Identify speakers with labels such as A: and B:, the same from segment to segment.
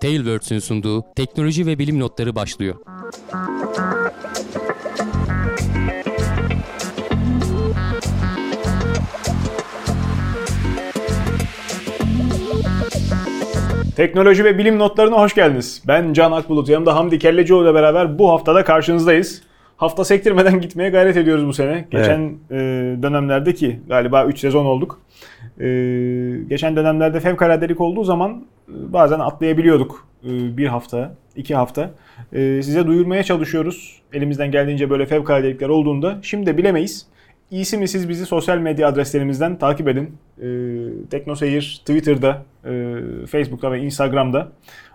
A: Tailwords'ün sunduğu teknoloji ve bilim notları başlıyor.
B: Teknoloji ve bilim notlarına hoş geldiniz. Ben Can Akbulut, yanımda Hamdi Kellecioğlu ile beraber bu haftada karşınızdayız. Hafta sektirmeden gitmeye gayret ediyoruz bu sene. Geçen e, dönemlerde ki galiba 3 sezon olduk. E, geçen dönemlerde fevkaladelik olduğu zaman bazen atlayabiliyorduk e, bir hafta, iki hafta. E, size duyurmaya çalışıyoruz. Elimizden geldiğince böyle fevkaladelikler olduğunda. Şimdi de bilemeyiz. İyisi mi siz bizi sosyal medya adreslerimizden takip edin. Ee, Teknoseyir Twitter'da, e, Facebook'ta ve Instagram'da.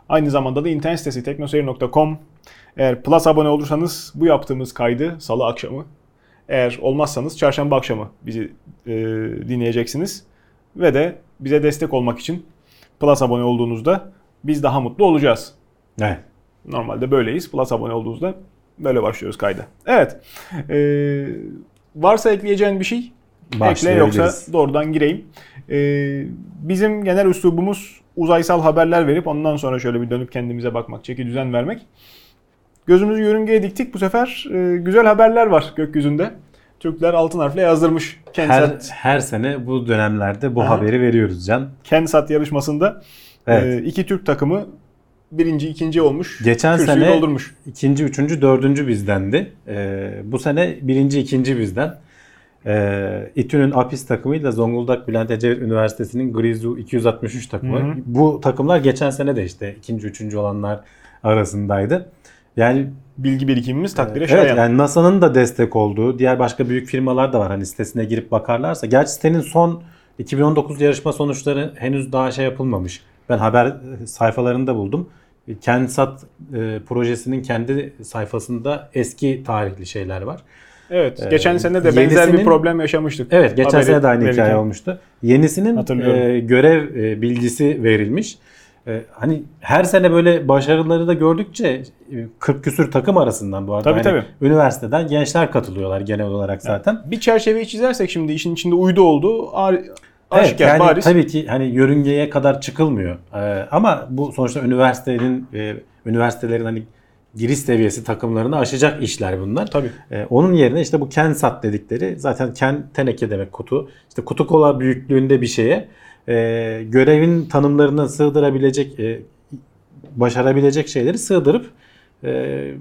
B: Aynı zamanda da internet sitesi teknoseyir.com. Eğer Plus abone olursanız bu yaptığımız kaydı salı akşamı. Eğer olmazsanız çarşamba akşamı bizi e, dinleyeceksiniz. Ve de bize destek olmak için Plus abone olduğunuzda biz daha mutlu olacağız.
C: Evet.
B: Normalde böyleyiz. Plus abone olduğunuzda böyle başlıyoruz kayda. Evet. Ee, varsa ekleyeceğin bir şey ekle yoksa doğrudan gireyim. Ee, bizim genel üslubumuz uzaysal haberler verip ondan sonra şöyle bir dönüp kendimize bakmak, çeki düzen vermek. Gözümüzü yörüngeye diktik. Bu sefer e, güzel haberler var gökyüzünde. Türkler altın harfle yazdırmış.
C: Her,
B: Kensat,
C: her sene bu dönemlerde bu
B: Aha.
C: haberi veriyoruz Can.
B: Kensat yarışmasında
C: Evet.
B: e, iki Türk takımı birinci, ikinci olmuş.
C: Geçen
B: kürsüyü
C: sene
B: doldurmuş.
C: ikinci, üçüncü, dördüncü bizdendi. Ee, bu sene birinci, ikinci bizden. Ee, İTÜ'nün APİS takımıyla Zonguldak Bülent Ecevit Üniversitesi'nin Grizu 263 takımı.
B: Hı hı.
C: Bu takımlar geçen sene de işte ikinci, üçüncü olanlar arasındaydı. Yani
B: Bilgi birikimimiz takdire
C: Evet
B: şayan.
C: yani NASA'nın da destek olduğu diğer başka büyük firmalar da var hani sitesine girip bakarlarsa. Gerçi sitenin son 2019 yarışma sonuçları henüz daha şey yapılmamış. Ben haber e, sayfalarında buldum. Kensat e, projesinin kendi sayfasında eski tarihli şeyler var.
B: Evet.
C: Ee,
B: geçen sene de benzer bir problem yaşamıştık.
C: Evet geçen
B: Haberi
C: sene de aynı
B: verirken.
C: hikaye olmuştu. Yenisinin e, görev e, bilgisi verilmiş. E, hani her sene böyle başarıları da gördükçe e, 40 küsür takım arasından bu arada.
B: Tabii,
C: hani
B: tabii.
C: Üniversiteden gençler katılıyorlar genel olarak zaten.
B: Bir çerçeveyi çizersek şimdi işin içinde uydu olduğu ar-
C: Evet, yani
B: bariz.
C: tabii ki hani yörüngeye kadar çıkılmıyor. Ee, ama bu sonuçta üniversitenin e, üniversitelerin hani giriş seviyesi takımlarını aşacak işler bunlar.
B: Tabii.
C: Ee, onun yerine işte bu Kensat dedikleri zaten ken teneke demek kutu. İşte kutu kola büyüklüğünde bir şeye e, görevin tanımlarını sığdırabilecek e, başarabilecek şeyleri sığdırıp e,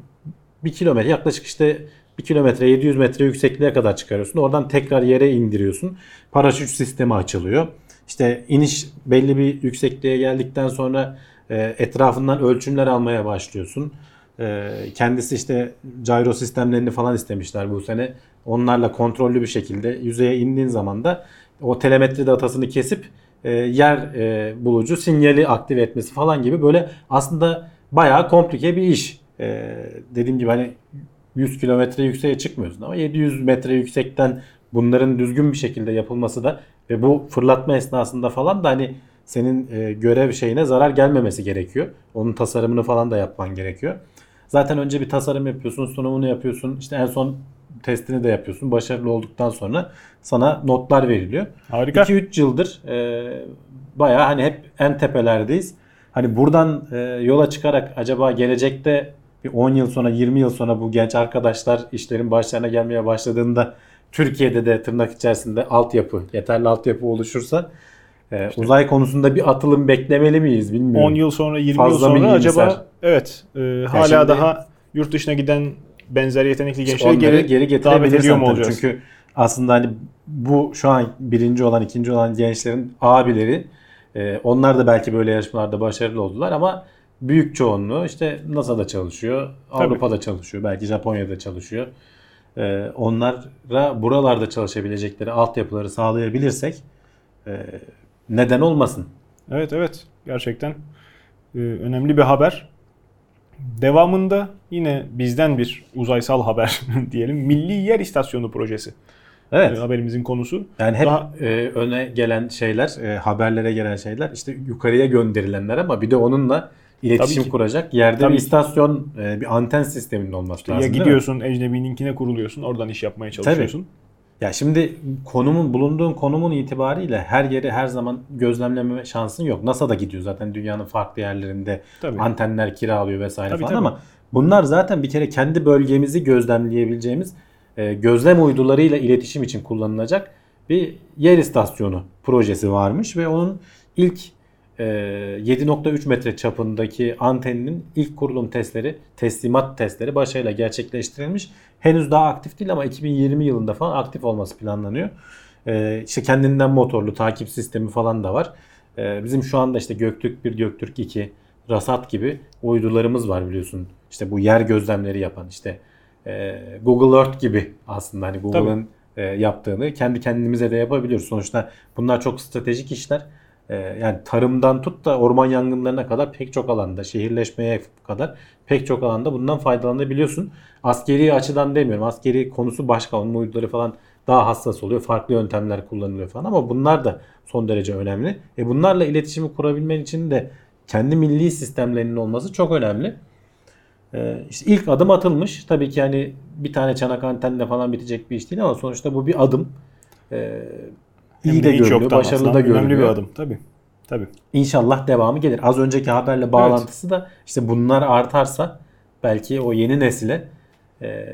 C: bir kilometre yaklaşık işte bir kilometre 700 metre yüksekliğe kadar çıkarıyorsun. Oradan tekrar yere indiriyorsun. Paraşüt sistemi açılıyor. İşte iniş belli bir yüksekliğe geldikten sonra e, etrafından ölçümler almaya başlıyorsun. E, kendisi işte gyro sistemlerini falan istemişler bu sene. Onlarla kontrollü bir şekilde yüzeye indiğin zaman da o telemetri datasını kesip e, yer e, bulucu sinyali aktive etmesi falan gibi böyle aslında bayağı komplike bir iş. E, dediğim gibi hani 100 kilometre yükseğe çıkmıyorsun ama 700 metre yüksekten bunların düzgün bir şekilde yapılması da ve bu fırlatma esnasında falan da hani senin görev şeyine zarar gelmemesi gerekiyor. Onun tasarımını falan da yapman gerekiyor. Zaten önce bir tasarım yapıyorsun, sunumunu yapıyorsun. İşte en son testini de yapıyorsun. Başarılı olduktan sonra sana notlar veriliyor.
B: Harika.
C: 2-3 yıldır e, bayağı hani hep en tepelerdeyiz. Hani buradan e, yola çıkarak acaba gelecekte bir 10 yıl sonra 20 yıl sonra bu genç arkadaşlar işlerin başlarına gelmeye başladığında Türkiye'de de tırnak içerisinde altyapı, yeterli altyapı oluşursa e, uzay konusunda bir atılım beklemeli miyiz bilmiyorum.
B: 10 yıl sonra 20
C: Fazla
B: yıl sonra acaba evet e, hala
C: şimdi-
B: daha yurt dışına giden benzer yetenekli gençleri
C: Onları
B: geri,
C: geri, getirebilirsen
B: ediyor mu
C: tabii.
B: olacağız?
C: Çünkü aslında hani bu şu an birinci olan, ikinci olan gençlerin abileri e, onlar da belki böyle yarışmalarda başarılı oldular ama büyük çoğunluğu işte NASA'da çalışıyor,
B: Tabii.
C: Avrupa'da çalışıyor, belki Japonya'da çalışıyor. E, onlara buralarda çalışabilecekleri altyapıları sağlayabilirsek e, neden olmasın?
B: Evet evet gerçekten e, önemli bir haber. Devamında yine bizden bir uzaysal haber diyelim. Milli Yer İstasyonu projesi.
C: Evet.
B: E, haberimizin konusu.
C: Yani hep
B: Daha-
C: e, öne gelen şeyler, e, haberlere gelen şeyler işte yukarıya gönderilenler ama bir de onunla iletişim
B: Tabii
C: kuracak yerde
B: Tabii
C: bir istasyon, e, bir anten sisteminin olması
B: ya
C: lazım. mi?
B: gidiyorsun ecnebininkine kuruluyorsun. Oradan iş yapmaya çalışıyorsun.
C: Ya şimdi konumun bulunduğun konumun itibariyle her yeri her zaman gözlemleme şansın yok. NASA da gidiyor zaten dünyanın farklı yerlerinde
B: Tabii.
C: antenler kiralıyor vesaire
B: Tabii,
C: falan
B: tabii.
C: ama bunlar zaten bir kere kendi bölgemizi gözlemleyebileceğimiz e, gözlem uydularıyla iletişim için kullanılacak bir yer istasyonu projesi varmış ve onun ilk 7.3 metre çapındaki anteninin ilk kurulum testleri, teslimat testleri başarıyla gerçekleştirilmiş. Henüz daha aktif değil ama 2020 yılında falan aktif olması planlanıyor. E, işte kendinden motorlu takip sistemi falan da var. E, bizim şu anda işte Göktürk 1, Göktürk 2, Rasat gibi uydularımız var biliyorsun. İşte bu yer gözlemleri yapan işte e, Google Earth gibi aslında hani Google'ın e, yaptığını kendi kendimize de yapabiliyoruz. Sonuçta bunlar çok stratejik işler. E, yani tarımdan tut da orman yangınlarına kadar pek çok alanda, şehirleşmeye kadar pek çok alanda bundan faydalanabiliyorsun. Askeri açıdan demiyorum. Askeri konusu başka. Onun uyduları falan daha hassas oluyor. Farklı yöntemler kullanılıyor falan ama bunlar da son derece önemli. E bunlarla iletişimi kurabilmen için de kendi milli sistemlerinin olması çok önemli. Ee, işte ilk adım atılmış. Tabii ki yani bir tane çanak antenle falan bitecek bir iş değil ama sonuçta bu bir adım.
B: Hem
C: iyi
B: de
C: de
B: yoktan
C: başarılı
B: aslında
C: da görünüyor.
B: Önemli bir adım. Tabii. Tabii.
C: İnşallah devamı gelir. Az önceki haberle bağlantısı da işte bunlar artarsa belki o yeni nesile e,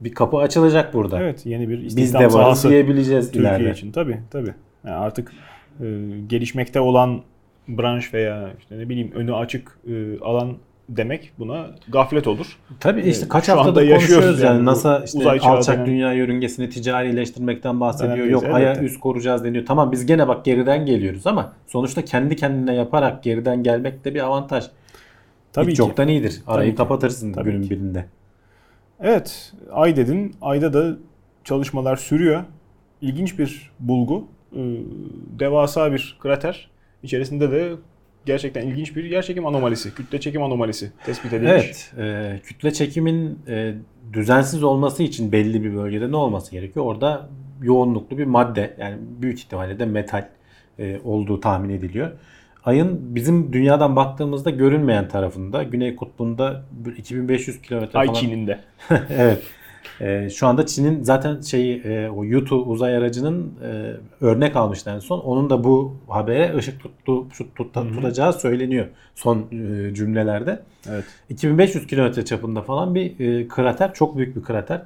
C: bir kapı açılacak burada.
B: Evet yeni bir
C: Biz
B: istihdam
C: de varız diyebileceğiz
B: Türkiye
C: ileride.
B: için. Tabii tabii. Yani artık e, gelişmekte olan branş veya işte ne bileyim önü açık e, alan demek buna gaflet olur.
C: Tabii işte
B: Ee,
C: kaç
B: şu
C: haftadır konuşuyoruz yani,
B: yani
C: NASA işte alçak
B: denen-
C: dünya yörüngesini ticarileştirmekten bahsediyor. Yok aya
B: elbette.
C: üst koruyacağız deniyor. Tamam biz gene bak geriden geliyoruz ama sonuçta kendi kendine yaparak geriden gelmek de bir avantaj.
B: Tabii
C: Hiç
B: ki.
C: yoktan iyidir. Arayı
B: ki.
C: kapatırsın
B: Tabii
C: günün
B: ki.
C: birinde.
B: Evet, ay dedin. Ayda da çalışmalar sürüyor. İlginç bir bulgu. Ee, devasa bir krater. İçerisinde de gerçekten ilginç bir yerçekim anomalisi, kütle çekim anomalisi tespit edilmiş.
C: Evet, e, kütle çekimin e, düzensiz olması için belli bir bölgede ne olması gerekiyor? Orada yoğunluklu bir madde, yani büyük ihtimalle de metal e, olduğu tahmin ediliyor. Ayın bizim dünyadan baktığımızda görünmeyen tarafında, Güney Kutbu'nda bir 2500 kilometre
B: Ay
C: falan.
B: Çin'inde.
C: evet. E, şu anda Çin'in zaten şeyi e, o Yutu uzay aracının e, örnek almıştı en son. Onun da bu habere ışık tuttu, şut, tut, tutacağı söyleniyor son e, cümlelerde.
B: Evet.
C: 2500 kilometre çapında falan bir e, krater. Çok büyük bir krater.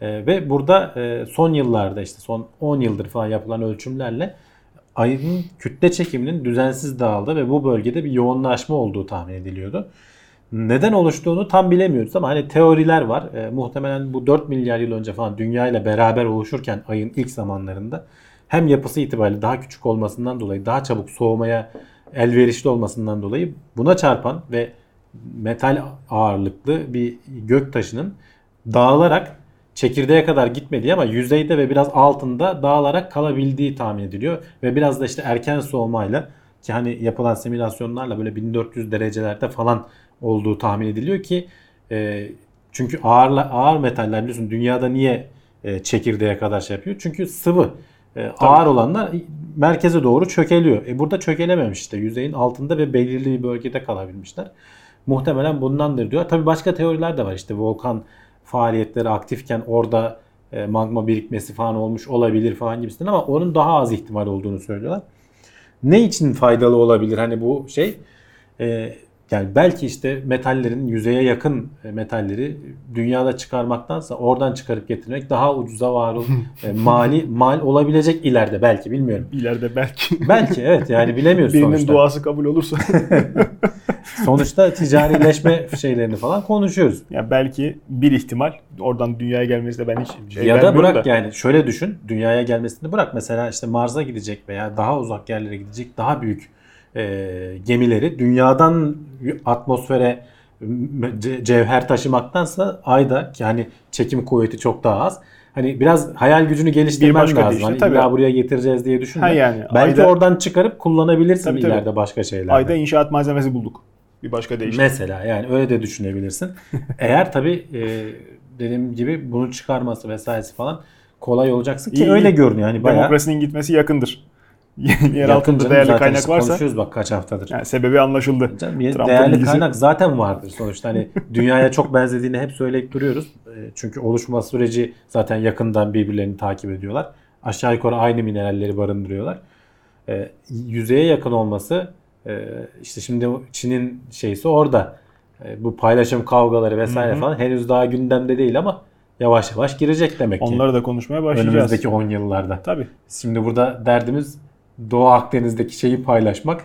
C: E, ve burada e, son yıllarda işte son 10 yıldır falan yapılan ölçümlerle ayın kütle çekiminin düzensiz dağıldığı ve bu bölgede bir yoğunlaşma olduğu tahmin ediliyordu. Neden oluştuğunu tam bilemiyoruz ama hani teoriler var. E, muhtemelen bu 4 milyar yıl önce falan dünya ile beraber oluşurken ayın ilk zamanlarında hem yapısı itibariyle daha küçük olmasından dolayı daha çabuk soğumaya elverişli olmasından dolayı buna çarpan ve metal ağırlıklı bir gök taşının dağılarak çekirdeğe kadar gitmediği ama yüzeyde ve biraz altında dağılarak kalabildiği tahmin ediliyor. Ve biraz da işte erken soğumayla ki hani yapılan simülasyonlarla böyle 1400 derecelerde falan olduğu tahmin ediliyor ki e, çünkü ağır, ağır metaller biliyorsun dünyada niye e, çekirdeğe kadar şey yapıyor? Çünkü sıvı. E, ağır olanlar merkeze doğru çökeliyor. E burada çökelememiş işte yüzeyin altında ve belirli bir bölgede kalabilmişler. Muhtemelen bundandır diyor. Tabii başka teoriler de var. İşte volkan faaliyetleri aktifken orada e, magma birikmesi falan olmuş olabilir falan gibisinden ama onun daha az ihtimal olduğunu söylüyorlar. Ne için faydalı olabilir hani bu şey? E, yani belki işte metallerin yüzeye yakın e, metalleri dünyada çıkarmaktansa oradan çıkarıp getirmek daha ucuza var ol- e, mali mal olabilecek ileride belki bilmiyorum.
B: İleride belki
C: Belki evet yani bilemiyoruz
B: birinin
C: sonuçta.
B: duası kabul olursa
C: Sonuçta ticarileşme şeylerini falan konuşuyoruz.
B: ya belki bir ihtimal oradan dünyaya gelmesi de ben hiç şey
C: ya da bırak
B: da.
C: yani şöyle düşün. Dünyaya gelmesini bırak. Mesela işte Mars'a gidecek veya daha uzak yerlere gidecek daha büyük e, gemileri dünyadan atmosfere ce- cevher taşımaktansa ayda yani çekim kuvveti çok daha az. Hani biraz hayal gücünü geliştirmen lazım.
B: deyişle
C: Hani
B: tabii.
C: illa buraya getireceğiz diye düşünme.
B: Ha yani,
C: Belki
B: ayda-
C: oradan çıkarıp kullanabilirsin
B: Tabii, tabii.
C: ileride başka şeylerde.
B: Ayda inşaat malzemesi bulduk. Bir başka değişik.
C: Mesela yani öyle de düşünebilirsin. Eğer tabii e, dediğim gibi bunu çıkarması vesairesi falan kolay olacaksın ki
B: İyi,
C: öyle görünüyor. Yani bayağı
B: Demokrasinin gitmesi yakındır. Yer altında değerli
C: zaten
B: kaynak varsa
C: konuşuyoruz bak kaç haftadır.
B: yani sebebi anlaşıldı.
C: Canım,
B: Trump'ın
C: değerli
B: ilgisi-
C: kaynak zaten vardır sonuçta. Hani dünyaya çok benzediğini hep söyleyip duruyoruz. E, Çünkü oluşma süreci zaten yakından birbirlerini takip ediyorlar. aşağı yukarı aynı mineralleri barındırıyorlar. E, yüzeye yakın olması e, işte şimdi Çin'in şeysi orada. E, bu paylaşım kavgaları vesaire
B: Hı hı.
C: falan henüz daha gündemde değil ama yavaş yavaş girecek demek ki.
B: Onları da konuşmaya başlayacağız.
C: önümüzdeki 10 yıllarda.
B: Tabii.
C: Şimdi burada derdimiz Doğu Akdeniz'deki şeyi paylaşmak.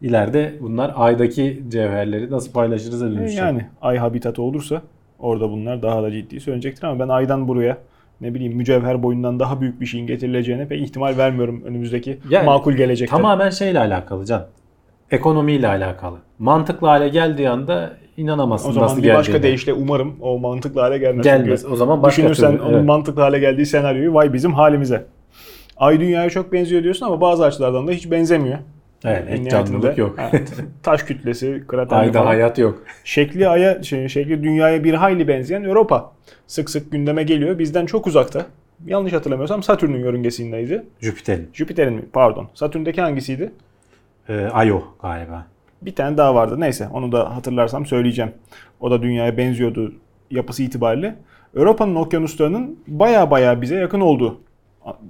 C: İleride bunlar aydaki cevherleri nasıl paylaşırız dönüşecek.
B: Yani ay habitatı olursa orada bunlar daha da ciddi söyleyecektir ama ben aydan buraya ne bileyim mücevher boyundan daha büyük bir şeyin getirileceğine pek ihtimal vermiyorum önümüzdeki
C: Yani
B: makul gelecekte.
C: Tamamen şeyle alakalı Can. Ekonomiyle alakalı. Mantıklı hale geldiği anda inanamazsın
B: o zaman
C: nasıl
B: bir başka deyişle umarım o mantıklı hale gelmez.
C: Gelmez.
B: Çünkü
C: O zaman başka
B: Düşünürsen
C: türlü.
B: onun
C: evet.
B: mantıklı hale geldiği senaryoyu vay bizim halimize. Ay dünyaya çok benziyor diyorsun ama bazı açılardan da hiç benzemiyor.
C: Evet, hiç canlılık yok.
B: Ha, taş kütlesi, kraterli
C: Ayda
B: falan.
C: hayat yok.
B: Şekli aya, şey, şekli dünyaya bir hayli benzeyen Europa. Sık sık gündeme geliyor. Bizden çok uzakta. Yanlış hatırlamıyorsam Satürn'ün yörüngesindeydi.
C: Jüpiter'in.
B: Jüpiter'in mi? Pardon. Satürn'deki hangisiydi?
C: Ee, Ayo galiba.
B: Bir tane daha vardı. Neyse onu da hatırlarsam söyleyeceğim. O da dünyaya benziyordu yapısı itibariyle. Avrupa'nın okyanuslarının baya baya bize yakın olduğu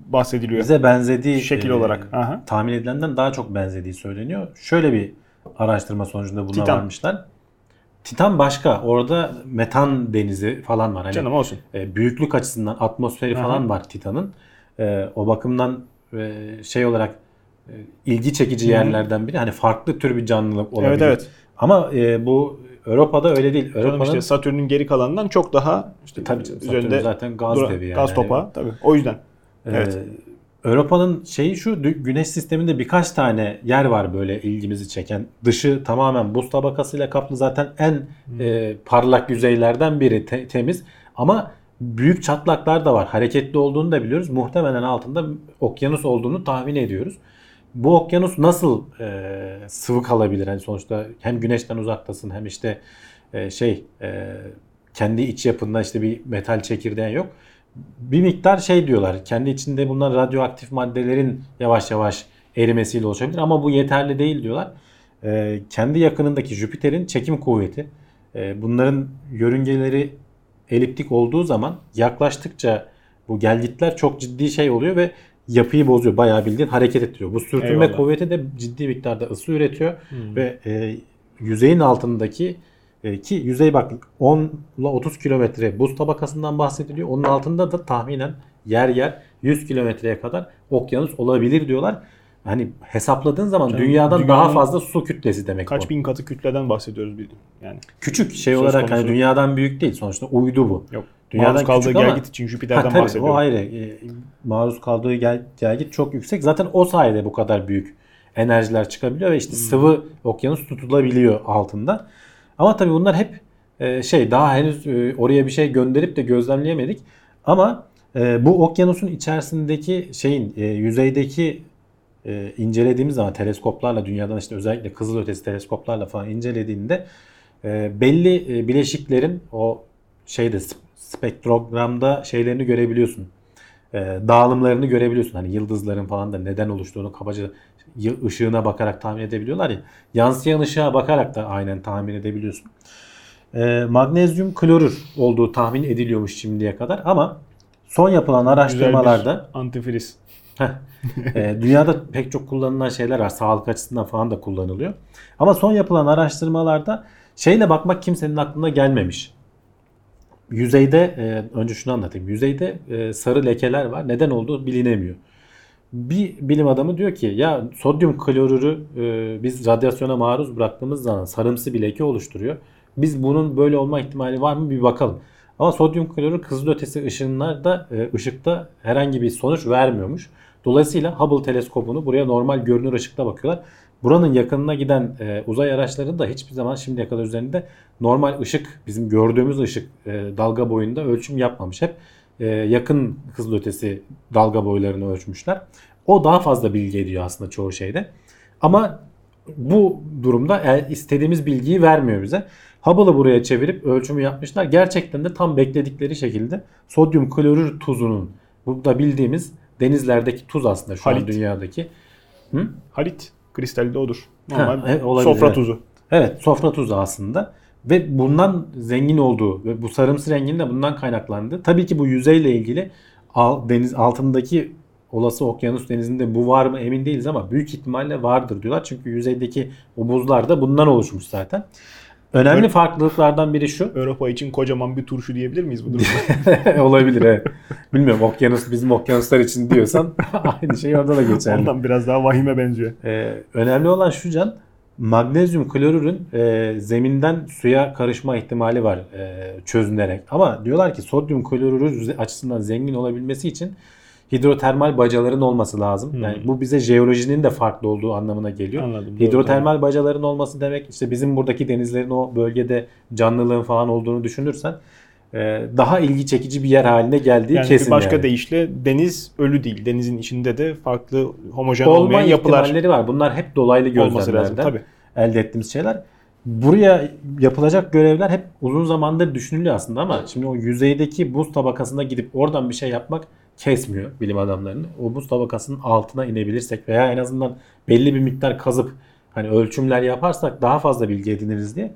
B: bahsediliyor.
C: Bize benzediği
B: Şekil
C: e,
B: olarak. Aha.
C: tahmin edilenden daha çok benzediği söyleniyor. Şöyle bir araştırma sonucunda buna
B: Titan.
C: varmışlar. Titan başka. Orada metan denizi falan var. Hani
B: Canım olsun.
C: e, büyüklük açısından atmosferi
B: Aha.
C: falan var Titan'ın. E, o bakımdan e, şey olarak e, ilgi çekici
B: Hı hı.
C: yerlerden biri. Hani farklı tür bir canlılık olabilir.
B: Evet evet.
C: Ama e, bu Avrupa'da öyle değil. Avrupa'nın
B: işte Satürn'ün geri kalanından çok daha işte
C: tabii canım, Satürn
B: üzerinde
C: zaten gaz
B: dura-
C: devi yani.
B: gaz topağı tabii. O yüzden.
C: Ee,
B: Evet.
C: Avrupa'nın şeyi şu güneş sisteminde birkaç tane yer var böyle ilgimizi çeken. Dışı tamamen buz tabakasıyla kaplı zaten en e, parlak yüzeylerden biri te- temiz. Ama büyük çatlaklar da var. Hareketli olduğunu da biliyoruz. Muhtemelen altında okyanus olduğunu tahmin ediyoruz. Bu okyanus nasıl e, sıvı kalabilir? Yani sonuçta hem güneşten uzaktasın hem işte e, şey e, kendi iç yapında işte bir metal çekirdeğin yok bir miktar şey diyorlar. Kendi içinde bulunan radyoaktif maddelerin yavaş yavaş erimesiyle oluşabilir ama bu yeterli değil diyorlar. Ee, kendi yakınındaki Jüpiter'in çekim kuvveti e, bunların yörüngeleri eliptik olduğu zaman yaklaştıkça bu gelgitler çok ciddi şey oluyor ve yapıyı bozuyor. Bayağı bildiğin hareket ettiriyor. Bu sürtünme
B: Eyvallah.
C: kuvveti de ciddi miktarda ısı üretiyor ve e, yüzeyin altındaki e, ki yüzey bak 10 ile 30 kilometre buz tabakasından bahsediliyor. Onun altında da tahminen yer yer 100 kilometreye kadar okyanus olabilir diyorlar. Hani hesapladığın zaman
B: Canım,
C: dünyadan
B: dünyanın
C: daha fazla su kütlesi demek
B: Kaç
C: bu.
B: bin katı kütleden bahsediyoruz bildim. Yani
C: Küçük şey
B: Söz
C: olarak hani
B: konusu.
C: dünyadan büyük değil. Sonuçta uydu bu.
B: yok.
C: Dünyadan
B: Maruz kaldığı
C: küçük ama-
B: gelgit için Jüpiter'den
C: Ha, tabii,
B: bahsediyorum.
C: o ayrı. E, maruz kaldığı gel, gelgit çok yüksek. Zaten o sayede bu kadar büyük enerjiler çıkabiliyor ve işte
B: Hmm.
C: sıvı okyanus tutulabiliyor altında. Ama tabii bunlar hep e, şey daha henüz e, oraya bir şey gönderip de gözlemleyemedik. Ama e, bu okyanusun içerisindeki şeyin yüzeydeki incelediğimiz zaman teleskoplarla dünyadan işte özellikle kızılötesi teleskoplarla falan incelediğinde belli bileşiklerin o şeyde sp- spektrogramda şeylerini görebiliyorsun. Dağılımlarını görebiliyorsun. Hani yıldızların falan da neden oluştuğunu kabaca ışığına bakarak tahmin edebiliyorlar ya. Yansıyan ışığa bakarak da aynen tahmin edebiliyorsun. E, magnezyum klorür olduğu tahmin ediliyormuş şimdiye kadar ama son yapılan araştırmalarda
B: antifriz.
C: Heh. E, dünyada pek çok kullanılan şeyler var. Sağlık açısından falan da kullanılıyor. Ama son yapılan araştırmalarda şeyle bakmak kimsenin aklına gelmemiş. Yüzeyde, e, önce şunu anlatayım. Yüzeyde e, sarı lekeler var. Neden olduğu bilinemiyor. Bir bilim adamı diyor ki ya sodyum klorürü e, biz radyasyona maruz bıraktığımız zaman sarımsı bir leke oluşturuyor. Biz bunun böyle olma ihtimali var mı bir bakalım. Ama sodyum klorür kızılötesi ışınlarda e, ışıkta herhangi bir sonuç vermiyormuş. Dolayısıyla Hubble teleskobunu buraya normal görünür ışıkta bakıyorlar. Buranın yakınına giden e, uzay araçları da hiçbir zaman şimdiye kadar üzerinde normal ışık bizim gördüğümüz ışık e, dalga boyunda ölçüm yapmamış. Hep yakın kızılötesi dalga boylarını ölçmüşler. O daha fazla bilgi ediyor aslında çoğu şeyde. Ama bu durumda e, istediğimiz bilgiyi vermiyor bize. Hubble'ı buraya çevirip ölçümü yapmışlar. Gerçekten de tam bekledikleri şekilde sodyum klorür tuzunun bu da bildiğimiz denizlerdeki tuz aslında şu an
B: Halit.
C: dünyadaki. Hı?
B: Halit kristali de odur. Normal
C: Ha, e, olabilir,
B: sofra
C: evet.
B: tuzu.
C: Evet sofra tuzu aslında. Ve bundan zengin olduğu ve bu sarımsı renginin de bundan kaynaklandı. Tabii ki bu yüzeyle ilgili al- deniz altındaki olası okyanus denizinde bu var mı emin değiliz ama büyük ihtimalle vardır diyorlar. Çünkü yüzeydeki o buzlar da bundan oluşmuş zaten. Önemli
B: Böyle-
C: farklılıklardan biri şu.
B: Avrupa için kocaman bir turşu diyebilir miyiz bu durumda?
C: Olabilir evet. Bilmiyorum okyanus bizim okyanuslar için diyorsan aynı şey orada da geçerli.
B: Ondan biraz daha vahime benziyor.
C: Ee, önemli olan şu can magnezyum klorürün e, zeminden suya karışma ihtimali var e, çözünerek. Ama diyorlar ki sodyum klorürü açısından zengin olabilmesi için hidrotermal bacaların olması lazım.
B: Hmm.
C: Yani bu bize jeolojinin de farklı olduğu anlamına geliyor.
B: Anladım. doğru,
C: Hidrotermal bacaların olması demek işte bizim buradaki denizlerin o bölgede canlılığın falan olduğunu düşünürsen daha ilgi çekici bir yer haline geldiği
B: Yani
C: kesin
B: bir başka
C: yani.
B: deyişle deniz ölü değil. Denizin içinde de farklı homojen
C: Olma
B: olmayan yapılar
C: ihtimalleri var. Bunlar hep dolaylı gözlemlerden elde ettiğimiz şeyler. Buraya yapılacak görevler hep uzun zamandır düşünülüyor aslında ama şimdi o yüzeydeki buz tabakasına gidip oradan bir şey yapmak kesmiyor bilim adamlarını. O buz tabakasının altına inebilirsek veya en azından belli bir miktar kazıp hani ölçümler yaparsak daha fazla bilgi ediniriz diye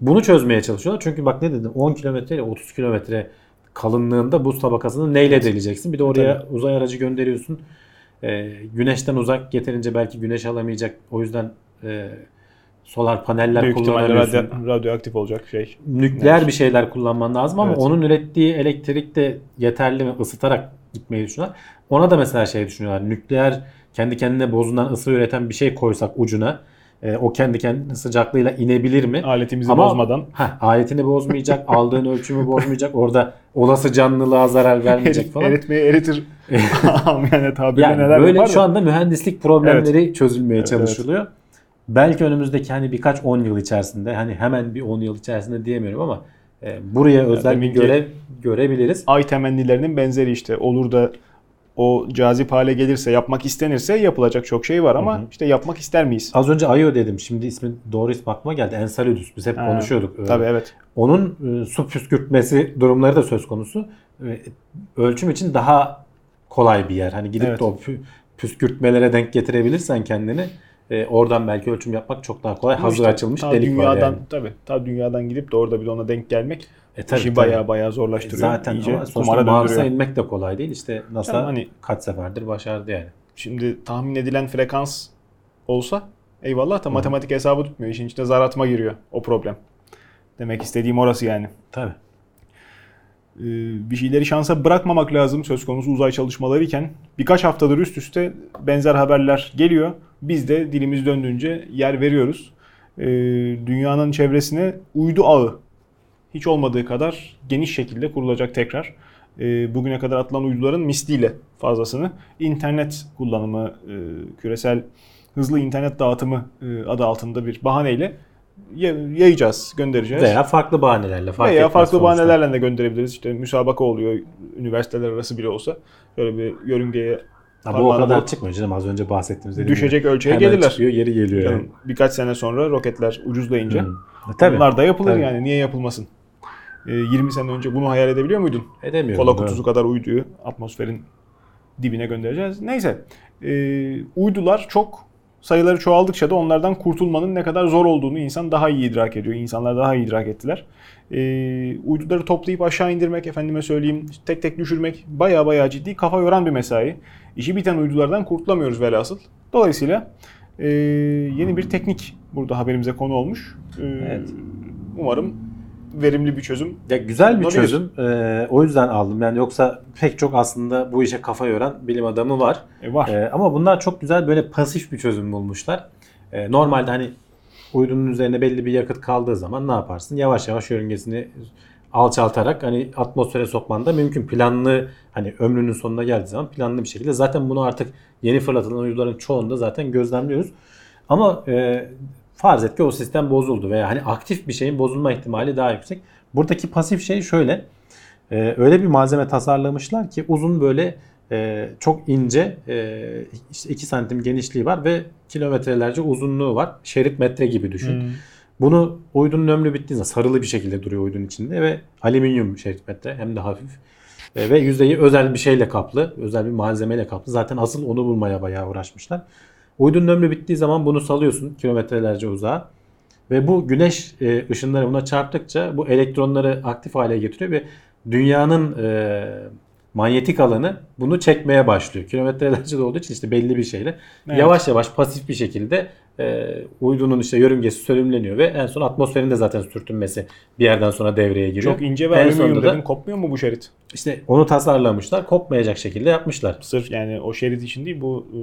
C: bunu çözmeye çalışıyorlar. Çünkü bak ne dedim 10 kilometre ile 30 kilometre kalınlığında buz tabakasını neyle deleceksin? Bir de oraya uzay aracı gönderiyorsun. Ee, güneşten uzak getirince belki güneş alamayacak. O yüzden e, solar paneller
B: Büyük ihtimalle
C: kullanabiliyorsun.
B: radyo- radyoaktif olacak şey.
C: Nükleer bir şeyler kullanman lazım ama
B: Evet.
C: onun ürettiği elektrik de yeterli mi ısıtarak gitmeyi düşünüyorlar. Ona da mesela şey düşünüyorlar. Nükleer kendi kendine bozulan ısı üreten bir şey koysak ucuna e, o kendi kendine sıcaklığıyla inebilir mi?
B: Aletimizi
C: Ama-
B: bozmadan.
C: Heh, aletini bozmayacak, aldığın ölçümü bozmayacak, orada olası canlılığa zarar vermeyecek falan.
B: eritmeyi eritir. yani tabirle
C: Yani
B: neler
C: böyle
B: yapar
C: şu anda mühendislik problemleri çözülmeye
B: Evet,
C: çalışılıyor. Belki önümüzdeki hani birkaç 10 yıl içerisinde hani hemen bir 10 yıl içerisinde diyemiyorum ama e, buraya özel bir
B: demin ki-
C: görev görebiliriz.
B: Ay temennilerinin benzeri işte. Olur da o cazip hale gelirse, yapmak istenirse yapılacak çok şey var ama
C: Hı hı.
B: işte yapmak ister miyiz?
C: Az önce Ayo dedim. Şimdi ismi doğru ismi aklıma geldi. Enceladus. Biz hep
B: Ha,
C: konuşuyorduk. Ee,
B: Tabii evet.
C: Onun e, su püskürtmesi durumları da söz konusu. Ölçüm için daha kolay bir yer. Hani gidip
B: Evet.
C: de o pü- püskürtmelere denk getirebilirsen kendini e, oradan belki ölçüm yapmak çok daha kolay. Hazır
B: işte
C: açılmış delik
B: dünyadan,
C: var yani.
B: Tabii. Ta dünyadan gidip de orada bir de ona denk gelmek
C: E, tabii,
B: işi
C: tabii.
B: bayağı bayağı zorlaştırıyor.
C: Zaten
B: İyice
C: ama sonuçta
B: kumara
C: Mars'a inmek de kolay değil. İşte NASA
B: Canım hani-
C: kaç seferdir başardı yani.
B: Şimdi tahmin edilen frekans olsa eyvallah da matematik hesabı tutmuyor. İşin içine zar atma giriyor. O problem. Demek istediğim orası yani.
C: Tabii.
B: Ee, bir şeyleri şansa bırakmamak lazım söz konusu uzay çalışmaları iken. Birkaç haftadır üst üste benzer haberler geliyor. Biz de dilimiz döndüğünce yer veriyoruz. Ee, dünyanın çevresine uydu ağı hiç olmadığı kadar geniş şekilde kurulacak tekrar. Ee, bugüne kadar atılan uyduların misliyle fazlasını internet kullanımı, e, küresel hızlı internet dağıtımı e, adı altında bir bahaneyle ya- yayacağız, göndereceğiz.
C: Veya farklı bahanelerle fark
B: Veya farklı
C: sonuçta.
B: bahanelerle de gönderebiliriz. İşte müsabaka oluyor üniversiteler arası bile olsa. Böyle bir yörüngeye
C: Ha, bu o kadar
B: vurup
C: çıkmıyor canım. Az önce bahsettiğimiz
B: düşecek
C: gibi.
B: ölçüye
C: Hemen
B: gelirler.
C: çıkıyor, geri geliyor yani.
B: Yani birkaç sene sonra roketler ucuzlayınca
C: Hı. E, Tabii.
B: bunlar da yapılır
C: Tabii.
B: yani. Niye yapılmasın? Ee, 20 sene önce bunu hayal edebiliyor muydun?
C: Edemiyorum.
B: Kola kutusu kadar uyduyu atmosferin dibine göndereceğiz. Neyse. Ee, uydular çok sayıları çoğaldıkça da onlardan kurtulmanın ne kadar zor olduğunu insan daha iyi idrak ediyor. İnsanlar daha iyi idrak ettiler. Ee, uyduları toplayıp aşağı indirmek, efendime söyleyeyim, tek tek düşürmek baya baya ciddi kafa yoran bir mesai. İşi biten uydulardan kurtulamıyoruz velhasıl. Dolayısıyla e, yeni bir teknik burada haberimize konu olmuş. Ee,
C: Evet.
B: Umarım verimli bir çözüm
C: Ya güzel bir
B: Olabilir.
C: çözüm. Ee, o yüzden aldım. Yani yoksa pek çok aslında bu işe kafa yoran bilim adamı var.
B: e, var.
C: Ee, ama bunlar çok güzel böyle pasif bir çözüm bulmuşlar. Ee, normalde hani uydunun üzerine belli bir yakıt kaldığı zaman ne yaparsın? Yavaş yavaş yörüngesini alçaltarak hani atmosfere sokman da mümkün. Planlı hani ömrünün sonuna geldiği zaman planlı bir şekilde. Zaten bunu artık yeni fırlatılan uyduların çoğunda zaten gözlemliyoruz. Ama e, farz et ki o sistem bozuldu veya hani aktif bir şeyin bozulma ihtimali daha yüksek. Buradaki pasif şey şöyle. e, öyle bir malzeme tasarlamışlar ki uzun böyle e, çok ince e, işte 2 santim genişliği var ve kilometrelerce uzunluğu var. Şerit metre gibi düşün.
B: Hmm.
C: Bunu uydunun ömrü bittiği zaman sarılı bir şekilde duruyor uydunun içinde ve alüminyum şerit metre hem de hafif. E, ve yüzeyi özel bir şeyle kaplı, özel bir malzemeyle kaplı. Zaten asıl onu bulmaya bayağı uğraşmışlar. Uydunun ömrü bittiği zaman bunu salıyorsun kilometrelerce uzağa. Ve bu güneş e, ışınları buna çarptıkça bu elektronları aktif hale getiriyor ve dünyanın e, manyetik alanı bunu çekmeye başlıyor. Kilometrelerce de olduğu için işte belli bir şeyle
B: Evet.
C: yavaş yavaş pasif bir şekilde e, uydunun işte yörüngesi sönümleniyor ve en son atmosferin de zaten sürtünmesi bir yerden sonra devreye giriyor.
B: Çok ince ve alüminyum dedin. Kopmuyor mu bu şerit?
C: işte onu tasarlamışlar. Kopmayacak şekilde yapmışlar.
B: Sırf yani o şerit için değil bu e,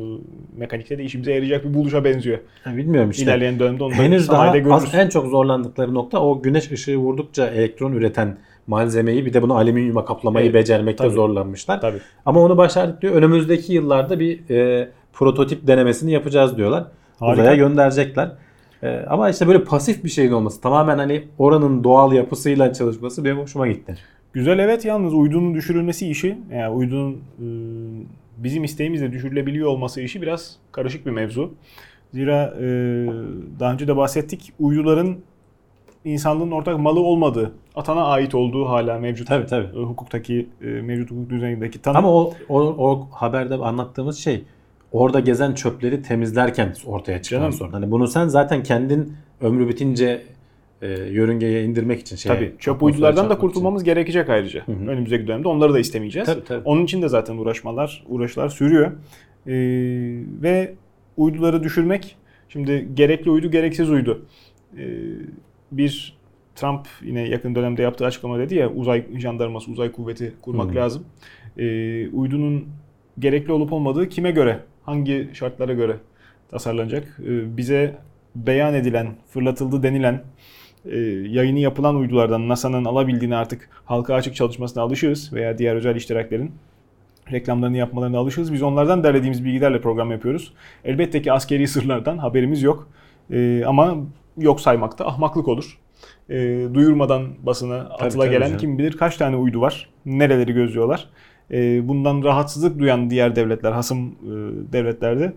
B: mekanikte de işimize yarayacak bir buluşa benziyor.
C: Ya bilmiyorum işte.
B: İlerleyen dönemde onu
C: Henüz daha az, en çok zorlandıkları nokta o güneş ışığı vurdukça elektron üreten malzemeyi bir de bunu alüminyuma kaplamayı
B: Evet,
C: becermekte
B: tabii.
C: zorlanmışlar.
B: Tabii.
C: Ama onu başardık diyor. Önümüzdeki yıllarda bir e, prototip denemesini yapacağız diyorlar.
B: Harika.
C: Uzaya gönderecekler. E, ama işte böyle pasif bir şeyin olması tamamen hani oranın doğal yapısıyla çalışması benim hoşuma gitti.
B: Güzel evet yalnız uydunun düşürülmesi işi yani uydunun e, bizim isteğimizle düşürülebiliyor olması işi biraz karışık bir mevzu. Zira e, daha önce de bahsettik uyduların insanlığın ortak malı olmadığı, atana ait olduğu hala mevcut
C: Tabii tabii.
B: e, hukuktaki e, mevcut hukuk düzenindeki tanım.
C: Ama o, o, o haberde anlattığımız şey orada gezen çöpleri temizlerken ortaya çıkan
B: Canım.
C: sorun. Hani bunu sen zaten kendin ömrü bitince e, yörüngeye indirmek için şey.
B: Tabii çöp uydulardan da kurtulmamız gerekecek ayrıca.
C: hı.
B: Önümüzdeki dönemde onları da istemeyeceğiz.
C: Tabii, tabii.
B: Onun için de zaten uğraşmalar, uğraşlar sürüyor. Ee, ve uyduları düşürmek, şimdi gerekli uydu, gereksiz uydu. Ee, bir Trump yine yakın dönemde yaptığı açıklama dedi ya uzay jandarması, uzay kuvveti kurmak
C: Hı.
B: lazım. Ee, uydunun gerekli olup olmadığı kime göre, hangi şartlara göre tasarlanacak? Ee, bize beyan edilen, fırlatıldı denilen e, yayını yapılan uydulardan NASA'nın alabildiğini artık halka açık çalışmasına alışığız veya diğer özel iştiraklerin reklamlarını yapmalarına alışığız. Biz onlardan derlediğimiz bilgilerle program yapıyoruz. Elbette ki askeri sırlardan haberimiz yok. E, ama yok saymak da ahmaklık olur. E, duyurmadan basına atıla
C: tabii
B: gelen
C: canım.
B: kim bilir kaç tane uydu var. Nereleri gözlüyorlar. E, bundan rahatsızlık duyan diğer devletler, hasım e, devletlerde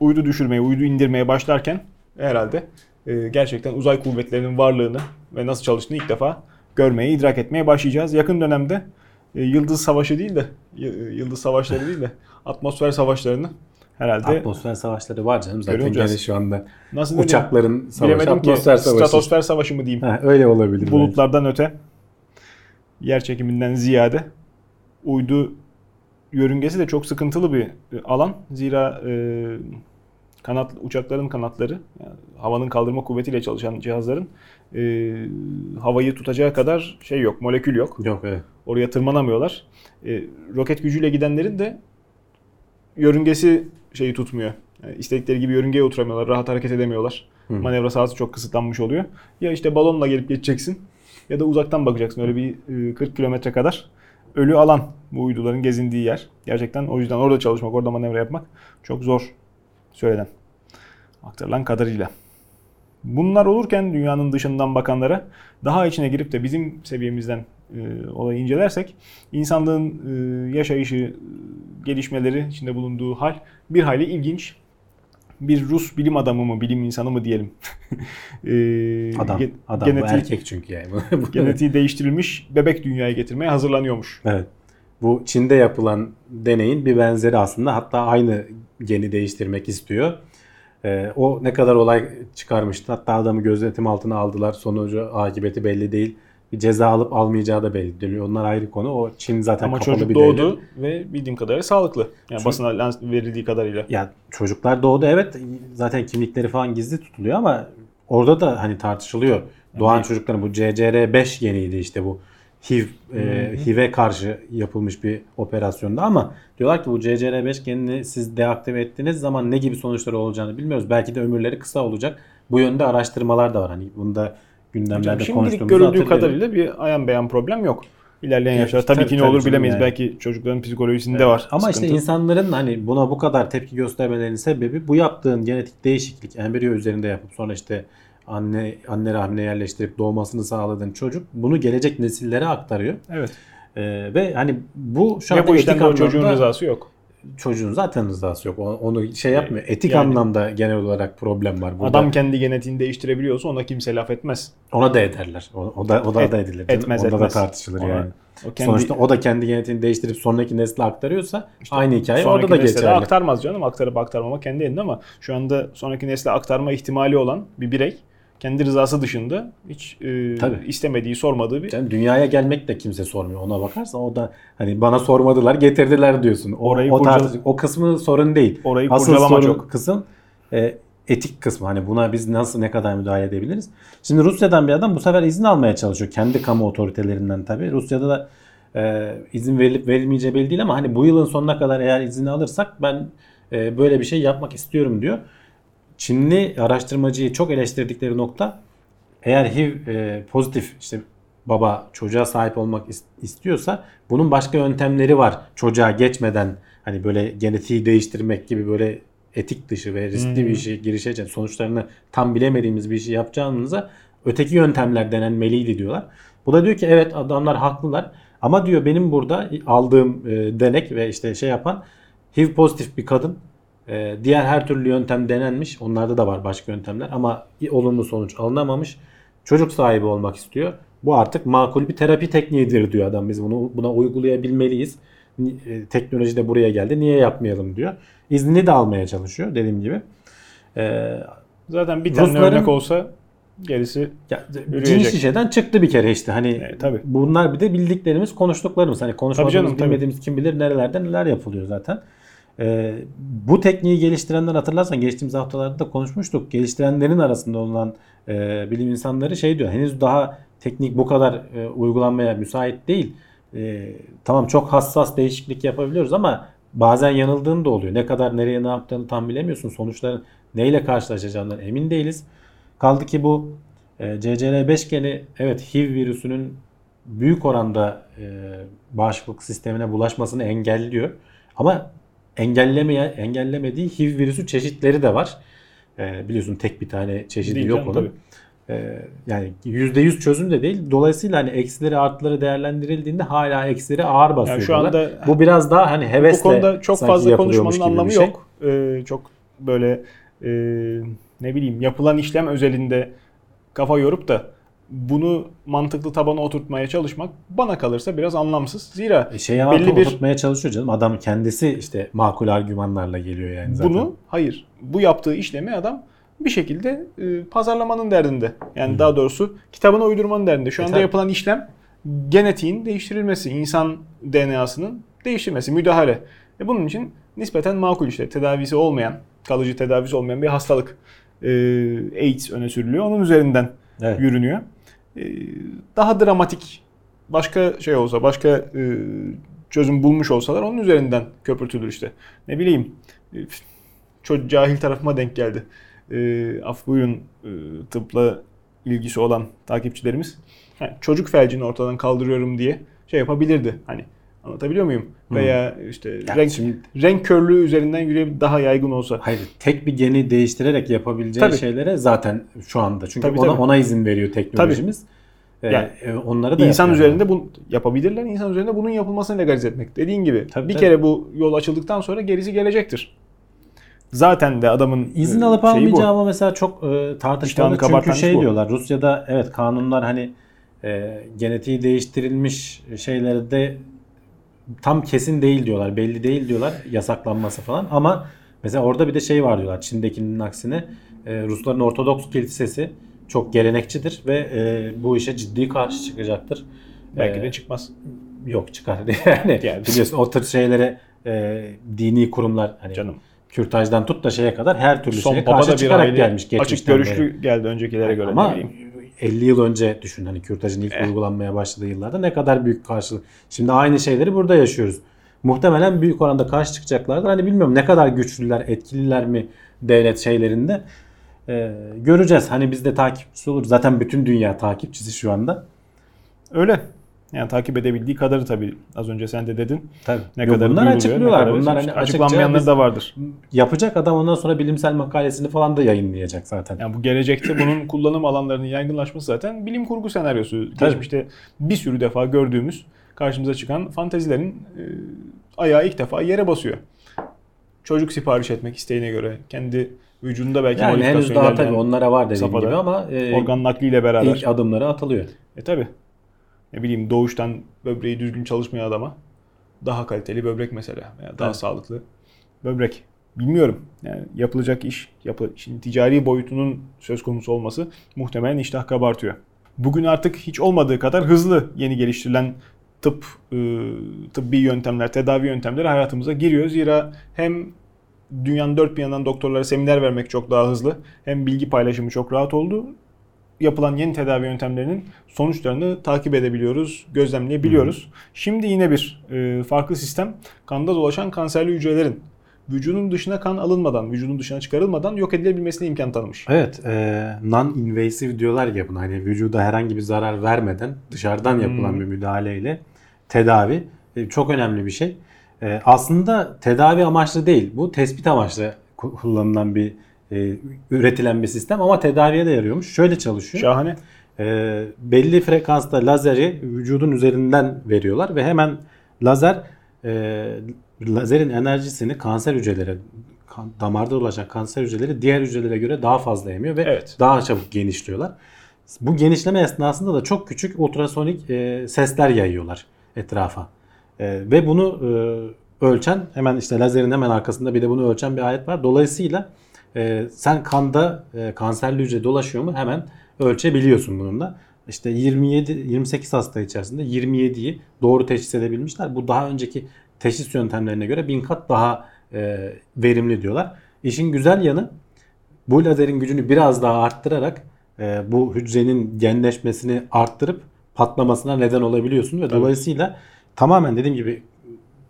B: uydu düşürmeye, uydu indirmeye başlarken herhalde e, gerçekten uzay kuvvetlerinin varlığını ve nasıl çalıştığını ilk defa görmeye, idrak etmeye başlayacağız. Yakın dönemde e, Yıldız Savaşı değil de Yıldız Savaşları değil de atmosfer savaşlarını herhalde
C: Atmosfer savaşları var canım zaten
B: Göreceğiz.
C: gene şu anda.
B: nasıl?
C: Uçakların savaşı,
B: Bilemedim ki
C: atmosfer savaşı.
B: stratosfer savaşı mı diyeyim?
C: Ha, öyle olabilir. belki.
B: Bulutlardan öte yer çekiminden ziyade uydu yörüngesi de çok sıkıntılı bir e, alan. Zira e, kanat uçakların kanatları yani havanın kaldırma kuvvetiyle çalışan cihazların e, havayı tutacağı kadar şey yok, molekül yok.
C: Yok evet.
B: Oraya tırmanamıyorlar. E, roket gücüyle gidenlerin de yörüngesi şeyi tutmuyor. Yani istedikleri gibi yörüngeye oturamıyorlar, rahat hareket edemiyorlar.
C: Hı.
B: Manevra sahası çok kısıtlanmış oluyor. Ya işte balonla gelip geçeceksin ya da uzaktan bakacaksın öyle bir e, 40 kilometre kadar. Ölü alan bu uyduların gezindiği yer. Gerçekten o yüzden orada çalışmak, orada manevra yapmak çok zor söylenen. Aktarılan kadarıyla. Bunlar olurken dünyanın dışından bakanlara daha içine girip de bizim seviyemizden e, olayı incelersek insanlığın e, yaşayışı, e, gelişmeleri, içinde bulunduğu hal bir hayli ilginç. Bir Rus bilim adamı mı, bilim insanı mı diyelim. E,
C: Adam.
B: ge-
C: Adam bu
B: genetiği-
C: erkek çünkü yani. Bu-
B: genetiği değiştirilmiş bebek dünyaya getirmeye hazırlanıyormuş.
C: Evet. Bu Çin'de yapılan deneyin bir benzeri aslında. Hatta aynı geni değiştirmek istiyor. Ee, o ne kadar olay çıkarmıştı. Hatta adamı gözetim altına aldılar. Sonucu akıbeti belli değil. Bir ceza alıp almayacağı da belli değil. Onlar ayrı konu. O Çin zaten
B: Ama
C: kapalı
B: çocuk
C: bir
B: doğdu
C: devlet.
B: ve bildiğim kadarıyla sağlıklı. Yani
C: Çocuk-
B: basına verildiği kadarıyla.
C: Ya çocuklar doğdu evet. Zaten kimlikleri falan gizli tutuluyor ama orada da hani tartışılıyor. Doğan çocukların bu CCR5 geniydi işte bu HIV e, HIV'e karşı yapılmış bir operasyonda ama diyorlar ki bu CCR5 genini siz deaktive ettiğiniz zaman ne gibi sonuçları olacağını bilmiyoruz. Belki de ömürleri kısa olacak. Bu yönde araştırmalar da var. Hani bunda gündemlerde
B: Şimdilik
C: konuştuğumuzu
B: görüldüğü kadarıyla bir ayan beyan problem yok. İlerleyen
C: Evet,
B: yaşlarda tabii,
C: tabii,
B: ki ne
C: tabii
B: olur bilemeyiz.
C: yani.
B: Belki çocukların psikolojisinde var.
C: Ama
B: sıkıntı.
C: işte insanların hani buna bu kadar tepki göstermelerinin sebebi bu yaptığın genetik değişiklik embriyo üzerinde yapıp sonra işte anne anne rahmine yerleştirip doğmasını sağladığın çocuk bunu gelecek nesillere aktarıyor.
B: Evet.
C: Ee, ve hani bu şu anda
B: bu işten çocuğun rızası yok.
C: Çocuğun zaten rızası yok. Onu şey yapmıyor. Etik
B: Yani-
C: anlamda genel olarak problem var burada.
B: Adam kendi genetiğini değiştirebiliyorsa ona kimse laf etmez.
C: ona da ederler. O, o da o da
B: Et-
C: da edilir.
B: etmez,
C: Onda
B: etmez.
C: da tartışılır
B: Ona-
C: yani.
B: O kendi,
C: Sonuçta o da kendi genetiğini değiştirip sonraki nesle aktarıyorsa
B: İşte
C: aynı hikaye
B: sonraki
C: orada da geçerli.
B: aktarmaz canım. Aktarıp aktarmama kendi elinde ama şu anda sonraki nesle aktarma ihtimali olan bir birey kendi rızası dışında hiç e,
C: Tabii.
B: istemediği, sormadığı bir
C: Yani dünyaya gelmek de kimse sormuyor. Ona bakarsan o da hani bana sormadılar getirdiler diyorsun. O,
B: Orayı
C: o,
B: kurcala-
C: o kısmı sorun değil.
B: orayı
C: Asıl sorun
B: çok.
C: kısım e, etik kısmı. Hani buna biz nasıl ne kadar müdahale edebiliriz? Şimdi Rusya'dan bir adam bu sefer izin almaya çalışıyor. Kendi kamu otoritelerinden tabii. Rusya'da da e, izin verilip verilmeyeceği belli değil ama hani bu yılın sonuna kadar eğer izini alırsak ben e, böyle bir şey yapmak istiyorum diyor. Çinli araştırmacıyı çok eleştirdikleri nokta eğer HIV e, pozitif işte baba çocuğa sahip olmak is- istiyorsa bunun başka yöntemleri var. Çocuğa geçmeden hani böyle genetiği değiştirmek gibi böyle etik dışı ve riskli bir işe girişeceğiz. Sonuçlarını tam bilemediğimiz bir işi yapacağınıza öteki yöntemler denenmeliydi diyorlar. Bu da diyor ki evet adamlar haklılar ama diyor benim burada aldığım e, denek ve işte şey yapan HIV pozitif bir kadın e, diğer her türlü yöntem denenmiş. Onlarda da var başka yöntemler ama olumlu sonuç alınamamış. Çocuk sahibi olmak istiyor. Bu artık makul bir terapi tekniğidir diyor adam. Biz bunu buna uygulayabilmeliyiz. E, Teknoloji de buraya geldi. Niye yapmayalım diyor. İznini de almaya çalışıyor dediğim gibi. E,
B: Zaten bir tane
C: Rusların-
B: örnek olsa gerisi
C: ya,
B: Yürüyecek.
C: cin şişeden çıktı bir kere işte. Hani
B: E, tabii.
C: bunlar bir de bildiklerimiz, konuştuklarımız. Hani konuşmadığımız,
B: Tabii canım, tabii.
C: bilmediğimiz kim bilir nerelerde neler yapılıyor zaten. Ee, bu tekniği geliştirenler hatırlarsan geçtiğimiz haftalarda da konuşmuştuk. Geliştirenlerin arasında olan e, bilim insanları şey diyor. Henüz daha teknik bu kadar e, uygulanmaya müsait değil. E, tamam çok hassas değişiklik yapabiliyoruz ama bazen yanıldığın da oluyor. Ne kadar nereye ne yaptığını tam bilemiyorsun. Sonuçların neyle karşılaşacağından emin değiliz. Kaldı ki bu e, CCR5 geni evet HIV virüsünün büyük oranda e, bağışıklık sistemine bulaşmasını engelliyor. Ama engellemeye engellemediği HIV virüsü çeşitleri de var. E, biliyorsun tek bir tane çeşidi
B: Değil
C: yok onun. E, yani %100 çözüm de değil. Dolayısıyla hani eksileri artıları değerlendirildiğinde hala eksileri ağır basıyor.
B: Yani şu anda
C: bu biraz daha hani hevesle
B: bu konuda çok fazla konuşmanın anlamı
C: şey.
B: yok. Ee, çok böyle e, ne bileyim yapılan işlem özelinde kafa yorup da bunu mantıklı tabana oturtmaya çalışmak bana kalırsa biraz anlamsız. Zira
C: E, Şeye belli
B: bir-
C: oturtmaya çalışıyor canım. Adam kendisi işte makul argümanlarla geliyor yani zaten.
B: bunu hayır bu yaptığı işlemi adam bir şekilde e, pazarlamanın derdinde. Yani daha doğrusu kitabına uydurmanın derdinde. Şu
C: E,
B: anda
C: tabii.
B: yapılan işlem genetiğin değiştirilmesi, insan DNA'sının değiştirilmesi, müdahale. E bunun için nispeten makul işte tedavisi olmayan, kalıcı tedavisi olmayan bir hastalık. E, AIDS öne sürülüyor. Onun üzerinden
C: Evet.
B: yürünüyor. E, daha dramatik başka şey olsa, başka e, çözüm bulmuş olsalar onun üzerinden köpürtülür işte. Ne bileyim e, çok cahil tarafıma denk geldi. E, af buyurun e, tıpla ilgisi olan takipçilerimiz. Çocuk felcini ortadan kaldırıyorum diye şey yapabilirdi. Hani anlatabiliyor muyum? Veya işte
C: Ya
B: renk
C: şimdi-
B: renk körlüğü üzerinden yürüyüp daha yaygın olsa.
C: Hayır, tek bir geni değiştirerek yapabileceği
B: Tabii.
C: şeylere zaten şu anda. Çünkü
B: Tabii,
C: ona
B: tabii.
C: ona izin veriyor teknolojimiz. Ee,
B: Yani
C: e, onları da
B: İnsan üzerinde bu yapabilirler. İnsan üzerinde bunun yapılmasını legalize etmek. Dediğin gibi
C: Tabii,
B: bir
C: tabii.
B: kere bu yol açıldıktan sonra gerisi gelecektir. Zaten de adamın
C: İzin
B: e,
C: alıp
B: şeyi bu.
C: almayacağı ama mesela çok e, tartışmalı çünkü şey
B: bu.
C: diyorlar. Rusya'da evet kanunlar hani e, genetiği değiştirilmiş şeylerde tam kesin değil diyorlar. Belli değil diyorlar yasaklanması falan ama mesela orada bir de şey var diyorlar. Çin'dekinin aksine e, Rusların Ortodoks kilisesi çok gelenekçidir ve e, bu işe ciddi karşı çıkacaktır.
B: Belki
C: E,
B: de çıkmaz.
C: yok çıkar yani,
B: Yani.
C: biliyorsun o tür şeylere e, dini kurumlar hani
B: Canım.
C: kürtajdan tut da şeye kadar her türlü
B: Son
C: şeye karşı
B: bir
C: çıkarak
B: aile
C: gelmiş
B: açık görüşlü
C: beri.
B: geldi öncekilere göre.
C: Ama. 50 yıl önce düşün hani kürtajın ilk
B: Eh.
C: uygulanmaya başladığı yıllarda ne kadar büyük karşılık. Şimdi aynı şeyleri burada yaşıyoruz. Muhtemelen büyük oranda karşı çıkacaklardır. Hani bilmiyorum ne kadar güçlüler, etkililer mi devlet şeylerinde. Ee, göreceğiz. Hani biz de takipçisi olur. Zaten bütün dünya takipçisi şu anda.
B: Öyle. Yani takip edebildiği kadarı tabii. Az önce sen de dedin.
C: Tabii.
B: Ne
C: Yok,
B: kadar
C: bunlar açıklıyorlar.
B: ne kadar
C: bunlar hani
B: açıklanmayanları da vardır.
C: yapacak adam ondan sonra bilimsel makalesini falan da yayınlayacak zaten.
B: Yani bu gelecekte bunun kullanım alanlarının yaygınlaşması zaten bilim kurgu senaryosu.
C: Tabii.
B: Geçmişte bir sürü defa gördüğümüz karşımıza çıkan fantezilerin e, ayağı ilk defa yere basıyor. Çocuk sipariş etmek isteğine göre kendi vücudunda belki
C: Yani henüz daha tabii onlara var dediğim gibi ama e,
B: organ nakliyle beraber.
C: ilk adımları atılıyor.
B: E tabi. Ne bileyim doğuştan böbreği düzgün çalışmayan adama daha kaliteli böbrek mesela veya daha
C: Evet.
B: sağlıklı böbrek bilmiyorum. Yani yapılacak iş, yapı, işin ticari boyutunun söz konusu olması muhtemelen iştah kabartıyor. Bugün artık hiç olmadığı kadar hızlı yeni geliştirilen tıp, e, tıbbi yöntemler, tedavi yöntemleri hayatımıza giriyor. Zira hem dünyanın dört bir yanından doktorlara seminer vermek çok daha hızlı, hem bilgi paylaşımı çok rahat oldu. Yapılan yeni tedavi yöntemlerinin sonuçlarını takip edebiliyoruz, gözlemleyebiliyoruz. Şimdi yine bir e, farklı sistem, kanda dolaşan kanserli hücrelerin vücudun dışına kan alınmadan, vücudun dışına çıkarılmadan yok edilebilmesine imkan tanımış.
C: Evet, e, non-invasive diyorlar ya buna. Hani vücuda herhangi bir zarar vermeden dışarıdan yapılan
B: Hmm.
C: bir müdahaleyle tedavi e, çok önemli bir şey. E, aslında tedavi amaçlı değil. Bu tespit amaçlı ku- kullanılan bir e, üretilen bir sistem ama tedaviye de yarıyormuş. Şöyle çalışıyor.
B: Şahane.
C: E, belli frekansta lazeri vücudun üzerinden veriyorlar ve hemen lazer e, lazerin enerjisini kanser hücreleri kan- damarda dolaşan kanser hücreleri diğer hücrelere göre daha fazla emiyor ve
B: Evet.
C: daha çabuk genişliyorlar. Bu genişleme esnasında da çok küçük ultrasonik e, sesler yayıyorlar etrafa. E, ve bunu e, ölçen hemen işte lazerin hemen arkasında bir de bunu ölçen bir alet var. Dolayısıyla e, sen kanda e, kanserli hücre dolaşıyor mu hemen ölçebiliyorsun bununla. İşte 27 28 hasta içerisinde 27'yi doğru teşhis edebilmişler. Bu daha önceki teşhis yöntemlerine göre bin kat daha e, verimli diyorlar. İşin güzel yanı bu lazerin gücünü biraz daha arttırarak e, bu hücrenin genleşmesini arttırıp patlamasına neden olabiliyorsun ve
B: Tabii.
C: dolayısıyla tamamen dediğim gibi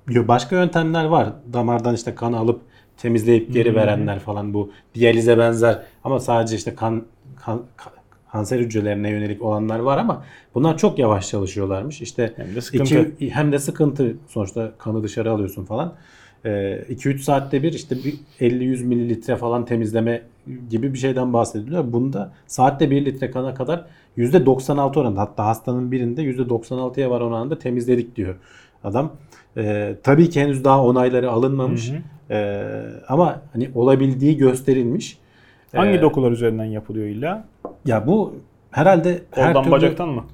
C: başka yöntemler var. Damardan işte kan alıp temizleyip geri verenler falan bu diyalize benzer ama sadece işte kan, kan ka- kanser hücrelerine yönelik olanlar var ama bunlar çok yavaş çalışıyorlarmış. İşte
B: Hem de sıkıntı.
C: İki, hem de sıkıntı sonuçta kanı dışarı alıyorsun falan. 2-3 saatte bir işte bir 50-100 mililitre falan temizleme gibi bir şeyden bahsediliyor. Bunda saatte 1 litre kana kadar %96 oranında hatta hastanın birinde %96'ya var oranında temizledik diyor adam. Ee, tabii ki henüz daha onayları alınmamış.
B: Hı hı.
C: Ee, ama hani olabildiği gösterilmiş.
B: Hangi
C: Ee,
B: dokular üzerinden yapılıyor illa?
C: Ya bu herhalde her
B: Koldan
C: türlü
B: bacaktan mı?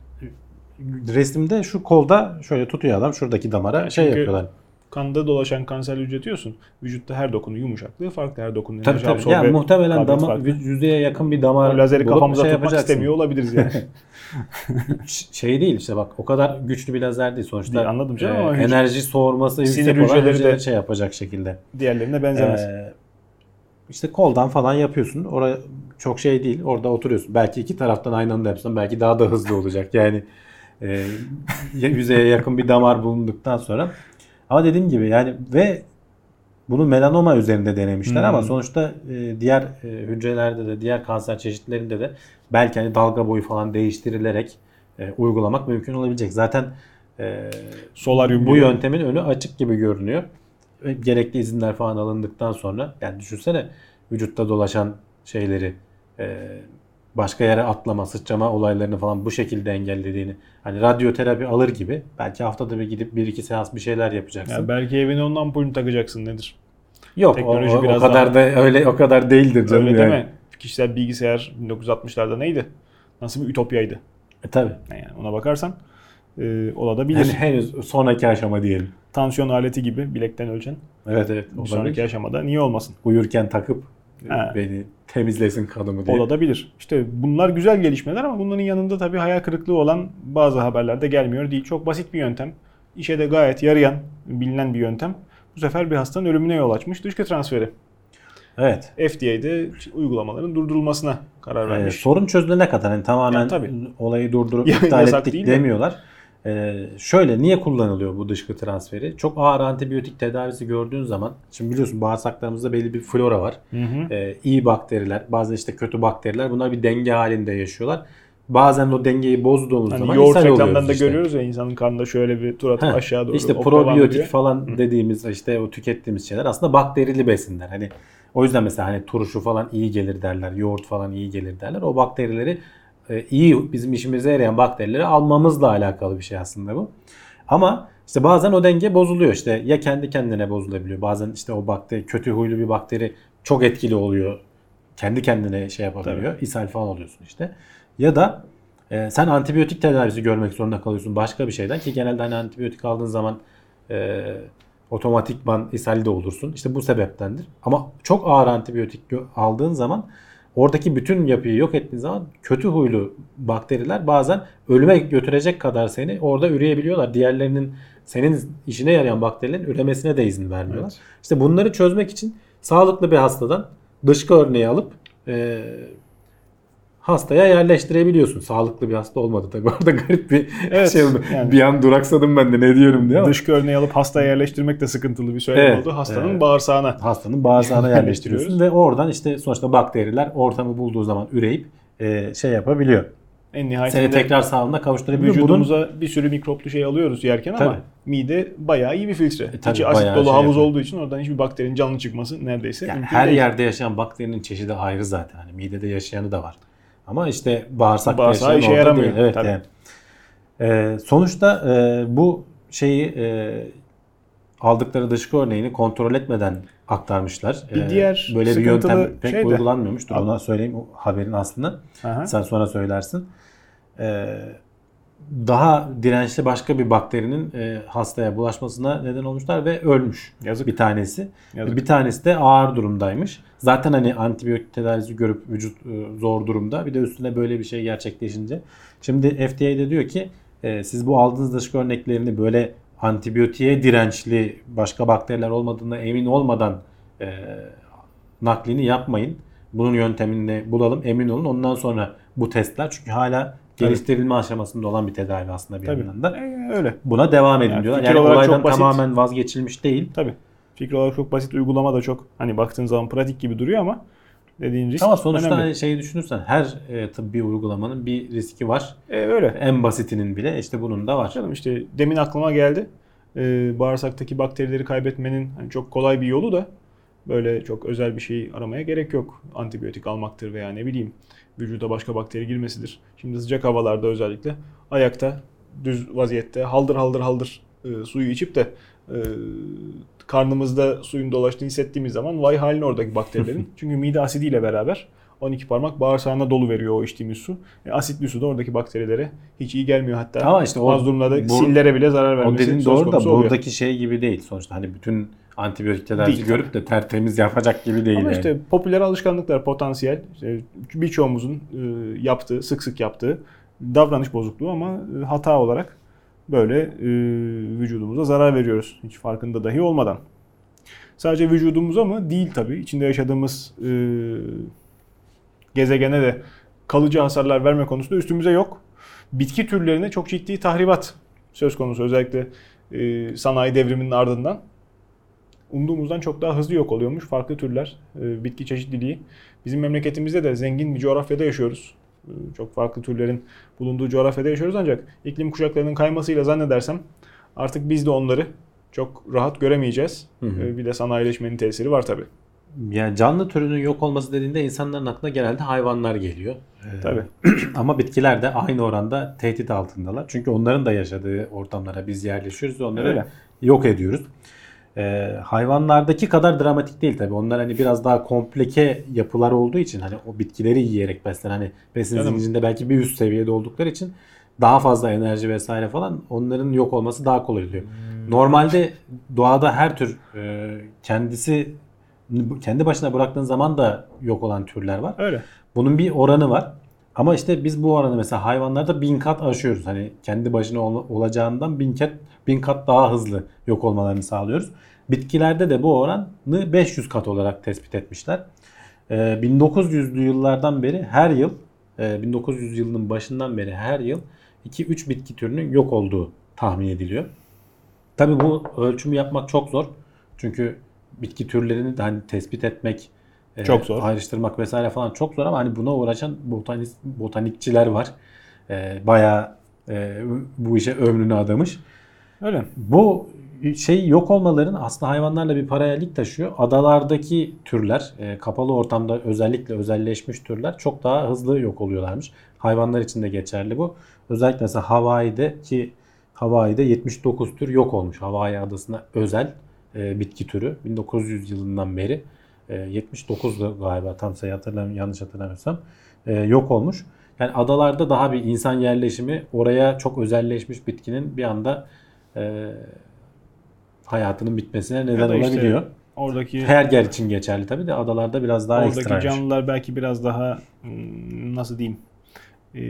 C: resimde şu kolda şöyle tutuyor adam şuradaki damara şey
B: çünkü-
C: yapıyorlar.
B: Kanda dolaşan kanserli hücre diyorsun. Vücutta her dokunun yumuşaklığı farklı. Her dokunun
C: Tabii
B: enerji
C: tabii.
B: absorbe
C: Yani muhtemelen dama,
B: farklı.
C: yüzeye yakın bir damar
B: O lazeri
C: bulup
B: kafamıza
C: şey
B: tutmak
C: yapacaksın.
B: istemiyor olabiliriz yani.
C: Şey değil işte bak o kadar güçlü bir lazer değil sonuçta.
B: Değil, anladım canım
C: e,
B: ama
C: enerji soğurması yüksek olan
B: hücreleri de-
C: şey yapacak şekilde.
B: Diğerlerine benzemez.
C: Ee, işte koldan falan yapıyorsun. Oraya çok şey değil. Orada oturuyorsun. Belki iki taraftan aynı anda yapsan belki daha da hızlı olacak. Yani e, yüzeye yakın bir damar bulunduktan sonra. Ama dediğim gibi yani ve bunu melanoma üzerinde denemişler
B: Hmm.
C: ama sonuçta e, diğer e, hücrelerde de diğer kanser çeşitlerinde de belki hani dalga boyu falan değiştirilerek e, uygulamak mümkün olabilecek. Zaten e,
B: Solaryum
C: bu
B: gibi.
C: yöntemin önü açık gibi görünüyor. Ve Gerekli izinler falan alındıktan sonra yani düşünsene vücutta dolaşan şeyleri e, başka yere atlama, sıçrama olaylarını falan bu şekilde engellediğini. Hani radyoterapi alır gibi belki haftada bir gidip bir iki seans bir şeyler yapacaksın.
B: Ya belki evine onun ampulünü takacaksın nedir?
C: Yok
B: teknoloji
C: o, o,
B: biraz
C: o kadar da öyle o kadar değildir canım
B: Öyle
C: yani.
B: değil mi? Kişisel bilgisayar 1960'larda neydi? Nasıl bir ütopyaydı?
C: E, tabii.
B: Yani ona bakarsan e, olabilir.
C: Yani henüz sonraki aşama diyelim.
B: Tansiyon aleti gibi bilekten ölçen.
C: Evet evet. Olabilir.
B: sonraki aşamada niye olmasın?
C: Uyurken takıp
B: Ha.
C: beni temizlesin kanımı diye.
B: Olabilir. İşte bunlar güzel gelişmeler ama bunların yanında tabii hayal kırıklığı olan bazı haberlerde gelmiyor değil. Çok basit bir yöntem. İşe de gayet yarayan, bilinen bir yöntem. Bu sefer bir hastanın ölümüne yol açmış. Dışkı transferi.
C: Evet.
B: FDA'de uygulamaların durdurulmasına karar
C: Ee,
B: vermiş.
C: sorun çözülene kadar hani tamamen
B: Yani tabii.
C: olayı durdurup
B: Ya-
C: iptal ettik
B: değil de.
C: Ee, şöyle niye kullanılıyor bu dışkı transferi? Çok ağır antibiyotik tedavisi gördüğün zaman şimdi biliyorsun bağırsaklarımızda belli bir flora var.
B: Hı hı.
C: Ee, iyi bakteriler, bazen işte kötü bakteriler bunlar bir denge halinde yaşıyorlar. Bazen o dengeyi bozduğumuz
B: Hani
C: zaman
B: yoğurt reklamlarında
C: işte.
B: görüyoruz ya insanın karnında şöyle bir tur atıp
C: Heh,
B: aşağı doğru.
C: İşte probiyotik falan dediğimiz işte o tükettiğimiz şeyler aslında bakterili besinler. Hani o yüzden mesela hani turşu falan iyi gelir derler, yoğurt falan iyi gelir derler. O bakterileri iyi bizim işimize yarayan bakterileri almamızla alakalı bir şey aslında bu. Ama işte bazen o denge bozuluyor işte ya kendi kendine bozulabiliyor. Bazen işte o bakteri kötü huylu bir bakteri çok etkili oluyor. Kendi kendine şey yapabiliyor. ishal falan oluyorsun işte. Ya da e, sen antibiyotik tedavisi görmek zorunda kalıyorsun başka bir şeyden ki genelde hani antibiyotik aldığın zaman e, otomatikman ishalde olursun. İşte bu sebeptendir. Ama çok ağır antibiyotik aldığın zaman oradaki bütün yapıyı yok ettiğin zaman kötü huylu bakteriler bazen ölüme götürecek kadar seni orada üreyebiliyorlar. Diğerlerinin senin işine yarayan bakterilerin üremesine de izin vermiyorlar.
B: Evet.
C: İşte bunları çözmek için sağlıklı bir hastadan dışkı örneği alıp e, hastaya yerleştirebiliyorsun. Sağlıklı bir hasta olmadı tabii. Orada garip bir
B: Evet,
C: şey oldu.
B: yani-
C: Bir an duraksadım ben de ne diyorum diye ama
B: Dışkı örneği alıp hastaya yerleştirmek de sıkıntılı bir söylem
C: Evet,
B: oldu. Hastanın
C: evet.
B: bağırsağına.
C: hastanın bağırsağına yerleştiriyorsun ve oradan işte sonuçta bakteriler ortamı bulduğu zaman üreyip e, şey yapabiliyor.
B: En
C: Seni
B: nihayetinde
C: tekrar sağlığına kavuşturabiliyor. Bunun
B: vücudumuza bir sürü mikroplu şey alıyoruz yerken ama
C: Tabii.
B: mide bayağı iyi bir filtre.
C: E, tabii,
B: İçi asit dolu
C: şey
B: havuz
C: yapıyor.
B: olduğu için oradan hiçbir bakterinin canlı çıkması neredeyse
C: yani her
B: değil.
C: yerde yaşayan bakterinin çeşidi ayrı zaten. Hani midede yaşayanı da var. Ama işte bağırsakta
B: Bağırsağı işe yaramıyor,
C: değil. Evet,
B: tabii.
C: yani. E, sonuçta e, bu şeyi e, aldıkları dışkı örneğini kontrol etmeden aktarmışlar.
B: Bir
C: E,
B: diğer
C: böyle bir yöntem pek
B: şey de-
C: uygulanmıyormuş. Dur ona söyleyeyim o haberin aslında.
B: Aha.
C: Sen sonra söylersin. Ee, daha dirençli başka bir bakterinin e, hastaya bulaşmasına neden olmuşlar ve ölmüş
B: Yazık.
C: bir tanesi.
B: Yazık.
C: Bir tanesi de ağır durumdaymış. Zaten hani antibiyotik tedavisi görüp vücut e, zor durumda. Bir de üstüne böyle bir şey gerçekleşince. Şimdi FDA de diyor ki e, siz bu aldığınız dışkı örneklerini böyle antibiyotiğe dirençli başka bakteriler olmadığına emin olmadan e, naklini yapmayın. Bunun yöntemini bulalım, emin olun. Ondan sonra bu testler çünkü hala geliştirilme aşamasında olan bir tedavi aslında bir
B: Tabii.
C: yandan da.
B: E, öyle.
C: Buna devam edin
B: Yani
C: diyorlar. Yani olaydan tamamen vazgeçilmiş değil.
B: Tabii. Fikir olarak çok basit, uygulama da çok hani baktığın zaman pratik gibi duruyor ama dediğin risk
C: Ama sonuçta
B: önemli.
C: hani şeyi düşünürsen her e, tıbbi uygulamanın bir riski var.
B: E, öyle.
C: En basitinin bile işte bunun da var.
B: Canım işte demin aklıma geldi. Ee, bağırsaktaki bakterileri kaybetmenin hani çok kolay bir yolu da böyle çok özel bir şey aramaya gerek yok. Antibiyotik almaktır veya ne bileyim vücuda başka bakteri girmesidir. Şimdi sıcak havalarda özellikle ayakta düz vaziyette haldır haldır haldır e, suyu içip de e, karnımızda suyun dolaştığını hissettiğimiz zaman vay haline oradaki bakterilerin. Çünkü mide asidiyle beraber 12 parmak bağırsağına dolu veriyor o içtiğimiz su. E, asitli su da oradaki bakterilere hiç iyi gelmiyor hatta.
C: Ama işte o-
B: bazı durumlarda
C: bu-
B: sillere bile zarar
C: O
B: vermesi
C: dediğin
B: söz
C: doğru da
B: konusu oluyor.
C: buradaki şey gibi değil. Sonuçta hani bütün antibiyotik tedavisi
B: Değil.
C: görüp de tertemiz yapacak gibi değil.
B: Ama
C: yani.
B: işte popüler alışkanlıklar potansiyel işte birçoğumuzun e, yaptığı, sık sık yaptığı davranış bozukluğu ama e, hata olarak böyle e, vücudumuza zarar veriyoruz. Hiç farkında dahi olmadan. Sadece vücudumuza mı? Değil tabii. İçinde yaşadığımız gezegene de kalıcı hasarlar verme konusunda üstümüze yok. Bitki türlerine çok ciddi tahribat söz konusu. Özellikle sanayi devriminin ardından umduğumuzdan çok daha hızlı yok oluyormuş farklı türler, e, bitki çeşitliliği. Bizim memleketimizde de zengin bir coğrafyada yaşıyoruz. E, Çok farklı türlerin bulunduğu coğrafyada yaşıyoruz ancak iklim kuşaklarının kaymasıyla zannedersem artık biz de onları çok rahat göremeyeceğiz.
C: Hı hı.
B: E, Bir de sanayileşmenin tesiri var tabii.
C: Yani canlı türünün yok olması dediğinde insanların aklına genelde hayvanlar geliyor. Ee,
B: Tabii.
C: Ama bitkiler de aynı oranda tehdit altındalar. Çünkü onların da yaşadığı ortamlara biz yerleşiyoruz ve onları
B: Öyle.
C: yok ediyoruz. Ee, hayvanlardaki kadar dramatik değil tabii. Onlar hani biraz daha komplike yapılar olduğu için hani o bitkileri yiyerek beslenen hani besin
B: Canım.
C: zincirinde belki bir üst seviyede oldukları için daha fazla enerji vesaire falan onların yok olması daha kolay oluyor.
B: Hmm.
C: Normalde doğada her tür e, kendisi kendi başına bıraktığın zaman da yok olan türler var.
B: Öyle.
C: Bunun bir oranı var. Ama işte biz bu oranı mesela hayvanlarda bin kat aşıyoruz. Hani kendi başına ol- olacağından bin kat, bin kat daha hızlı yok olmalarını sağlıyoruz. Bitkilerde de bu oranı 500 kat olarak tespit etmişler. Ee, 1900'lü yıllardan beri her yıl, e, 1900 yılının başından beri her yıl 2-3 bitki türünün yok olduğu tahmin ediliyor. Tabii bu ölçümü yapmak çok zor. Çünkü bitki türlerini de hani tespit etmek, e,
B: Çok zor.
C: ayrıştırmak vesaire falan çok zor ama hani buna uğraşan botanik, botanikçiler var. E, bayağı e, bu işe ömrünü adamış.
B: Öyle.
C: Bu şey yok olmaların aslında hayvanlarla bir paralellik taşıyor. Adalardaki türler, e, kapalı ortamda özellikle özelleşmiş türler çok daha hızlı yok oluyorlarmış. Hayvanlar için de geçerli bu. Özellikle mesela Hawaii'de ki Hawaii'de 79 tür yok olmuş. Hawaii adasına özel e, bitki türü 1900 yılından beri e, 79'du galiba tam sayı hatırlam yanlış hatırlamıyorsam e, yok olmuş. Yani adalarda daha bir insan yerleşimi oraya çok özelleşmiş bitkinin bir anda e, hayatının bitmesine neden
B: işte
C: olabiliyor.
B: Oradaki
C: Her yer için geçerli tabii de adalarda biraz daha
B: oradaki
C: ekstra.
B: canlılar belki biraz daha hmm, nasıl diyeyim e,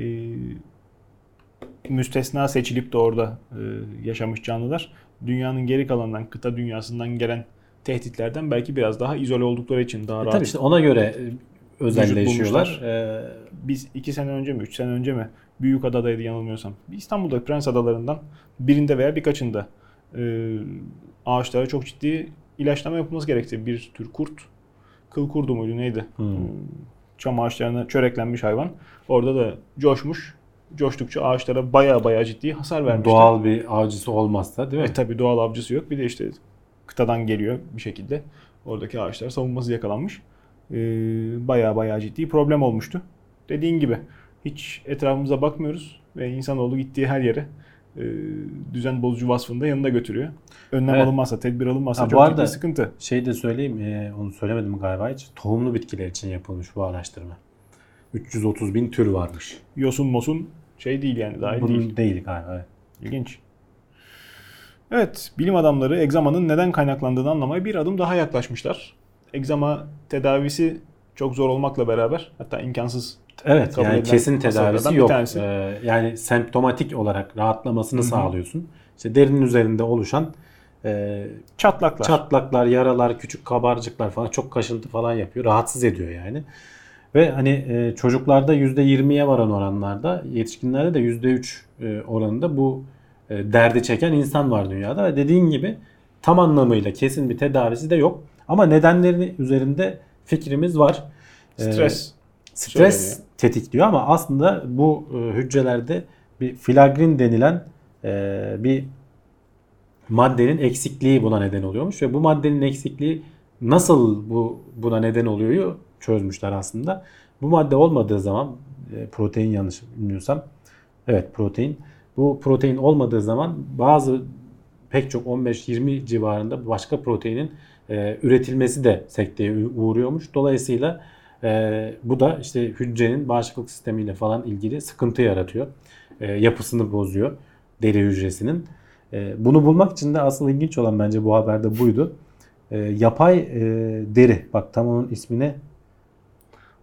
B: müstesna seçilip de orada e, yaşamış canlılar dünyanın geri kalanından kıta dünyasından gelen tehditlerden belki biraz daha izole oldukları için daha
C: E
B: rahat.
C: tabii işte ona göre e, özelleşiyorlar. Ee,
B: Biz iki sene önce mi, üç sene önce mi Büyük Adada'ydı yanılmıyorsam. İstanbul'da Prens Adalarından birinde veya birkaçında e, ağaçlara çok ciddi ilaçlama yapılması gerekti. Bir tür kurt, kıl kurdu muydu neydi?
C: Hmm.
B: E, Çam ağaçlarına çöreklenmiş hayvan. Orada da coşmuş. Coştukça ağaçlara baya baya ciddi hasar vermişti.
C: doğal bir avcısı olmazsa değil mi?
B: E tabi doğal avcısı yok. Bir de işte kıtadan geliyor bir şekilde. Oradaki ağaçlar savunması yakalanmış. Ee, baya baya ciddi problem olmuştu. Dediğin gibi hiç etrafımıza bakmıyoruz ve insanoğlu gittiği her yere e, düzen bozucu vasfını da yanında götürüyor. Önlem
C: Evet.
B: alınmazsa, tedbir alınmazsa
C: Ha,
B: çok
C: arada-
B: ciddi sıkıntı.
C: Şey de söyleyeyim, e, onu söylemedim galiba hiç. Tohumlu bitkiler için yapılmış bu araştırma. 330 bin tür varmış.
B: Yosun mosun şey değil yani dahil
C: Bunun
B: değil.
C: değil, galiba. evet.
B: İlginç. Evet, bilim adamları egzamanın neden kaynaklandığını anlamaya bir adım daha yaklaşmışlar. Egzama tedavisi çok zor olmakla beraber hatta imkansız
C: Evet
B: Kabul
C: yani kesin tedavisi yok. Ee, yani semptomatik olarak rahatlamasını
B: Hı hı.
C: sağlıyorsun. İşte derinin üzerinde oluşan e,
B: çatlaklar.
C: çatlaklar, yaralar, küçük kabarcıklar falan çok kaşıntı falan yapıyor. Rahatsız ediyor yani. Ve hani e, çocuklarda %20'ye varan oranlarda, yetişkinlerde de %3 e, oranında bu e, derdi çeken insan var dünyada. Ve dediğin gibi tam anlamıyla kesin bir tedavisi de yok. Ama nedenleri üzerinde fikrimiz var. E,
B: Stres.
C: stres
B: söyleniyor.
C: Tetikliyor ama aslında bu e, hücrelerde bir filagrin denilen e, bir maddenin eksikliği buna neden oluyormuş ve bu maddenin eksikliği nasıl bu buna neden oluyor çözmüşler aslında. Bu madde olmadığı zaman e, protein yanlış bilmiyorsam evet protein bu protein olmadığı zaman bazı pek çok 15-20 civarında başka proteinin üretilmesi de sekteye uğruyormuş. Dolayısıyla e, bu da işte hücrenin bağışıklık sistemiyle falan ilgili sıkıntı yaratıyor. E, yapısını bozuyor deri hücresinin. E, bunu bulmak için de asıl ilginç olan bence bu haberde buydu. E, yapay e, deri. Bak tam onun ismine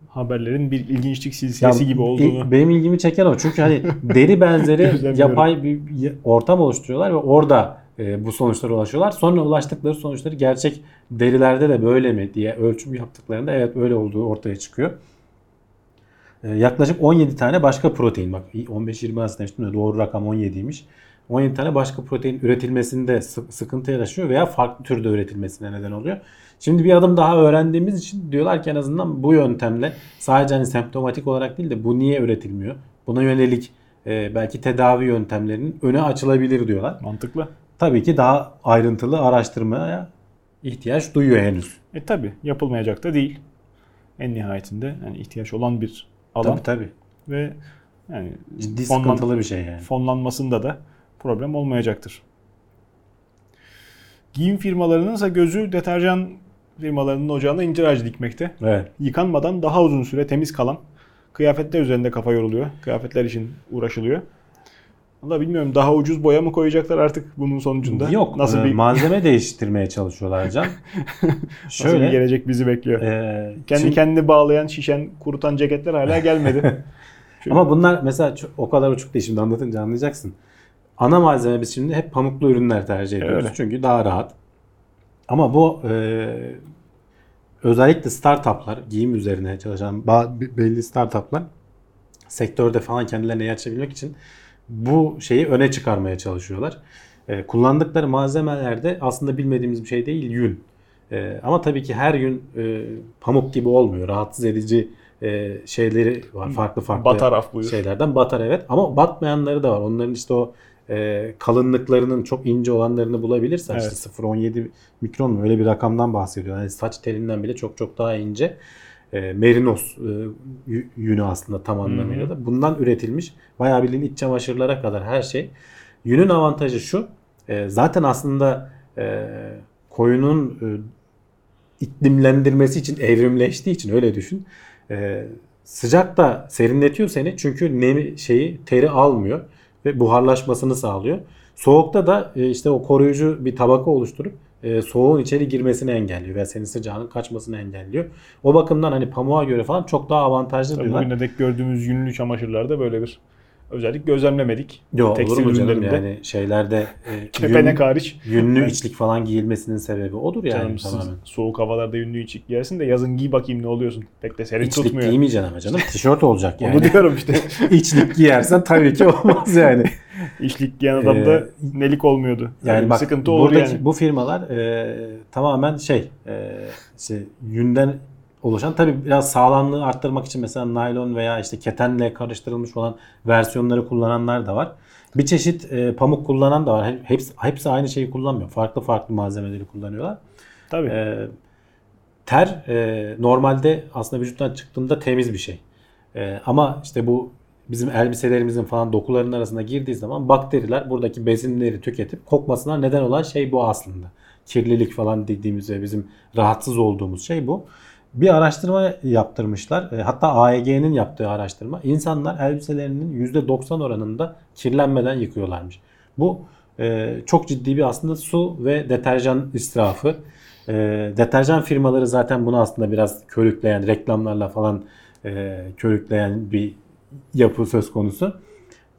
B: Haberlerin bir ilginçlik silsilesi
C: ya,
B: gibi olduğunu.
C: benim ilgimi çeken o. Çünkü hani deri benzeri yapay bir ortam oluşturuyorlar ve orada e, bu sonuçlara ulaşıyorlar. Sonra ulaştıkları sonuçları gerçek derilerde de böyle mi diye ölçüm yaptıklarında evet öyle olduğu ortaya çıkıyor. E, yaklaşık 17 tane başka protein bak 15-20 arasında demiştim de doğru rakam 17'ymiş. 17 tane başka protein üretilmesinde sı- sıkıntı yaşıyor veya farklı türde üretilmesine neden oluyor. Şimdi bir adım daha öğrendiğimiz için diyorlar ki en azından bu yöntemle sadece hani semptomatik olarak değil de bu niye üretilmiyor? Buna yönelik e, belki tedavi yöntemlerinin önü açılabilir diyorlar.
B: Mantıklı.
C: Tabii ki daha ayrıntılı araştırmaya ihtiyaç duyuyor henüz.
B: E tabi yapılmayacak da değil. En nihayetinde yani ihtiyaç olan bir alan
C: Tabii tabii.
B: ve yani
C: Ciddi
B: fonlan-
C: sıkıntılı bir şey yani.
B: fonlanmasında da problem olmayacaktır. Giyim firmalarının ise gözü deterjan firmalarının ocağına incir ağacı dikmekte.
C: Evet.
B: Yıkanmadan daha uzun süre temiz kalan kıyafetler üzerinde kafa yoruluyor. Kıyafetler için uğraşılıyor. Valla bilmiyorum daha ucuz boya mı koyacaklar artık bunun sonucunda?
C: Yok.
B: Nasıl
C: e,
B: bir,
C: malzeme değiştirmeye çalışıyorlar Can.
B: nasıl bir
C: Şöyle.
B: gelecek bizi bekliyor?
C: e,
B: Kendi
C: şimdi-
B: kendini bağlayan, şişen, kurutan ceketler hala gelmedi. Şöyle-
C: Ama bunlar mesela çok- o kadar uçuk değil şimdi anlatınca anlayacaksın. Ana malzeme biz şimdi hep pamuklu ürünler tercih ediyoruz.
B: Öyle.
C: Çünkü daha rahat. Ama bu e, özellikle startuplar, giyim üzerine çalışan belli startuplar sektörde falan kendilerine yer açabilmek için bu şeyi öne çıkarmaya çalışıyorlar. E, kullandıkları malzemelerde aslında bilmediğimiz bir şey değil yün. E, ama tabii ki her yün e, pamuk gibi olmuyor. Rahatsız edici e, şeyleri var. Farklı farklı
B: Batar af buyur.
C: şeylerden batar evet. Ama batmayanları da var. Onların işte o e, kalınlıklarının çok ince olanlarını bulabilirsen
B: Evet.
C: işte 0.17 mikron mu öyle bir rakamdan bahsediyor. Yani saç telinden bile çok çok daha ince. E, merinos e, yü- yünü aslında tam anlamıyla da. Bundan üretilmiş bayağı bildiğin iç çamaşırlara kadar her şey. Yünün avantajı şu. e, zaten aslında e, koyunun e, iklimlendirmesi için evrimleştiği için öyle düşün. E, sıcak da serinletiyor seni çünkü nemi şeyi teri almıyor ve buharlaşmasını sağlıyor. Soğukta da e, işte o koruyucu bir tabaka oluşturup e, soğuğun içeri girmesini engelliyor ve senin sıcağının kaçmasını engelliyor. O bakımdan hani pamuğa göre falan çok daha avantajlı
B: Tabii
C: diyorlar.
B: bugüne dek gördüğümüz yünlü çamaşırlarda böyle bir özellik gözlemlemedik.
C: Yo, olur
B: Tekstil
C: mu canım yani şeylerde e,
B: Kepenek
C: yün-
B: hariç.
C: yünlü içlik falan giyilmesinin sebebi odur yani
B: Canım
C: tamamen.
B: soğuk havalarda yünlü içlik giyersin de yazın giy bakayım ne oluyorsun. Pek de serin
C: İçlik
B: tutmuyor.
C: giymeyeceksin ama canım. Tişört olacak yani.
B: Onu diyorum işte.
C: İçlik giyersen tabii ki olmaz yani.
B: İçlik giyen adamda
C: Ee,
B: nelik olmuyordu.
C: Yani
B: Yani
C: bak
B: sıkıntı olur
C: buradaki
B: yani.
C: bu firmalar e, tamamen şey e, işte yünden oluşan tabii biraz sağlamlığı arttırmak için mesela naylon veya işte ketenle karıştırılmış olan versiyonları kullananlar da var. Bir çeşit e, pamuk kullanan da var. Hep- Hepsi, hepsi aynı şeyi kullanmıyor. Farklı farklı malzemeleri kullanıyorlar.
B: Tabii.
C: E, ter e, normalde aslında vücuttan çıktığında temiz bir şey. E, ama işte bu bizim elbiselerimizin falan dokularının arasına girdiği zaman bakteriler buradaki besinleri tüketip kokmasına neden olan şey bu aslında. Kirlilik falan dediğimiz ve bizim rahatsız olduğumuz şey bu. Bir araştırma yaptırmışlar. E, Hatta AEG'nin yaptığı araştırma. İnsanlar elbiselerinin %90 oranında kirlenmeden yıkıyorlarmış. Bu e, çok ciddi bir aslında su ve deterjan israfı. E, deterjan firmaları zaten bunu aslında biraz körükleyen, reklamlarla falan e, körükleyen bir yapı söz konusu.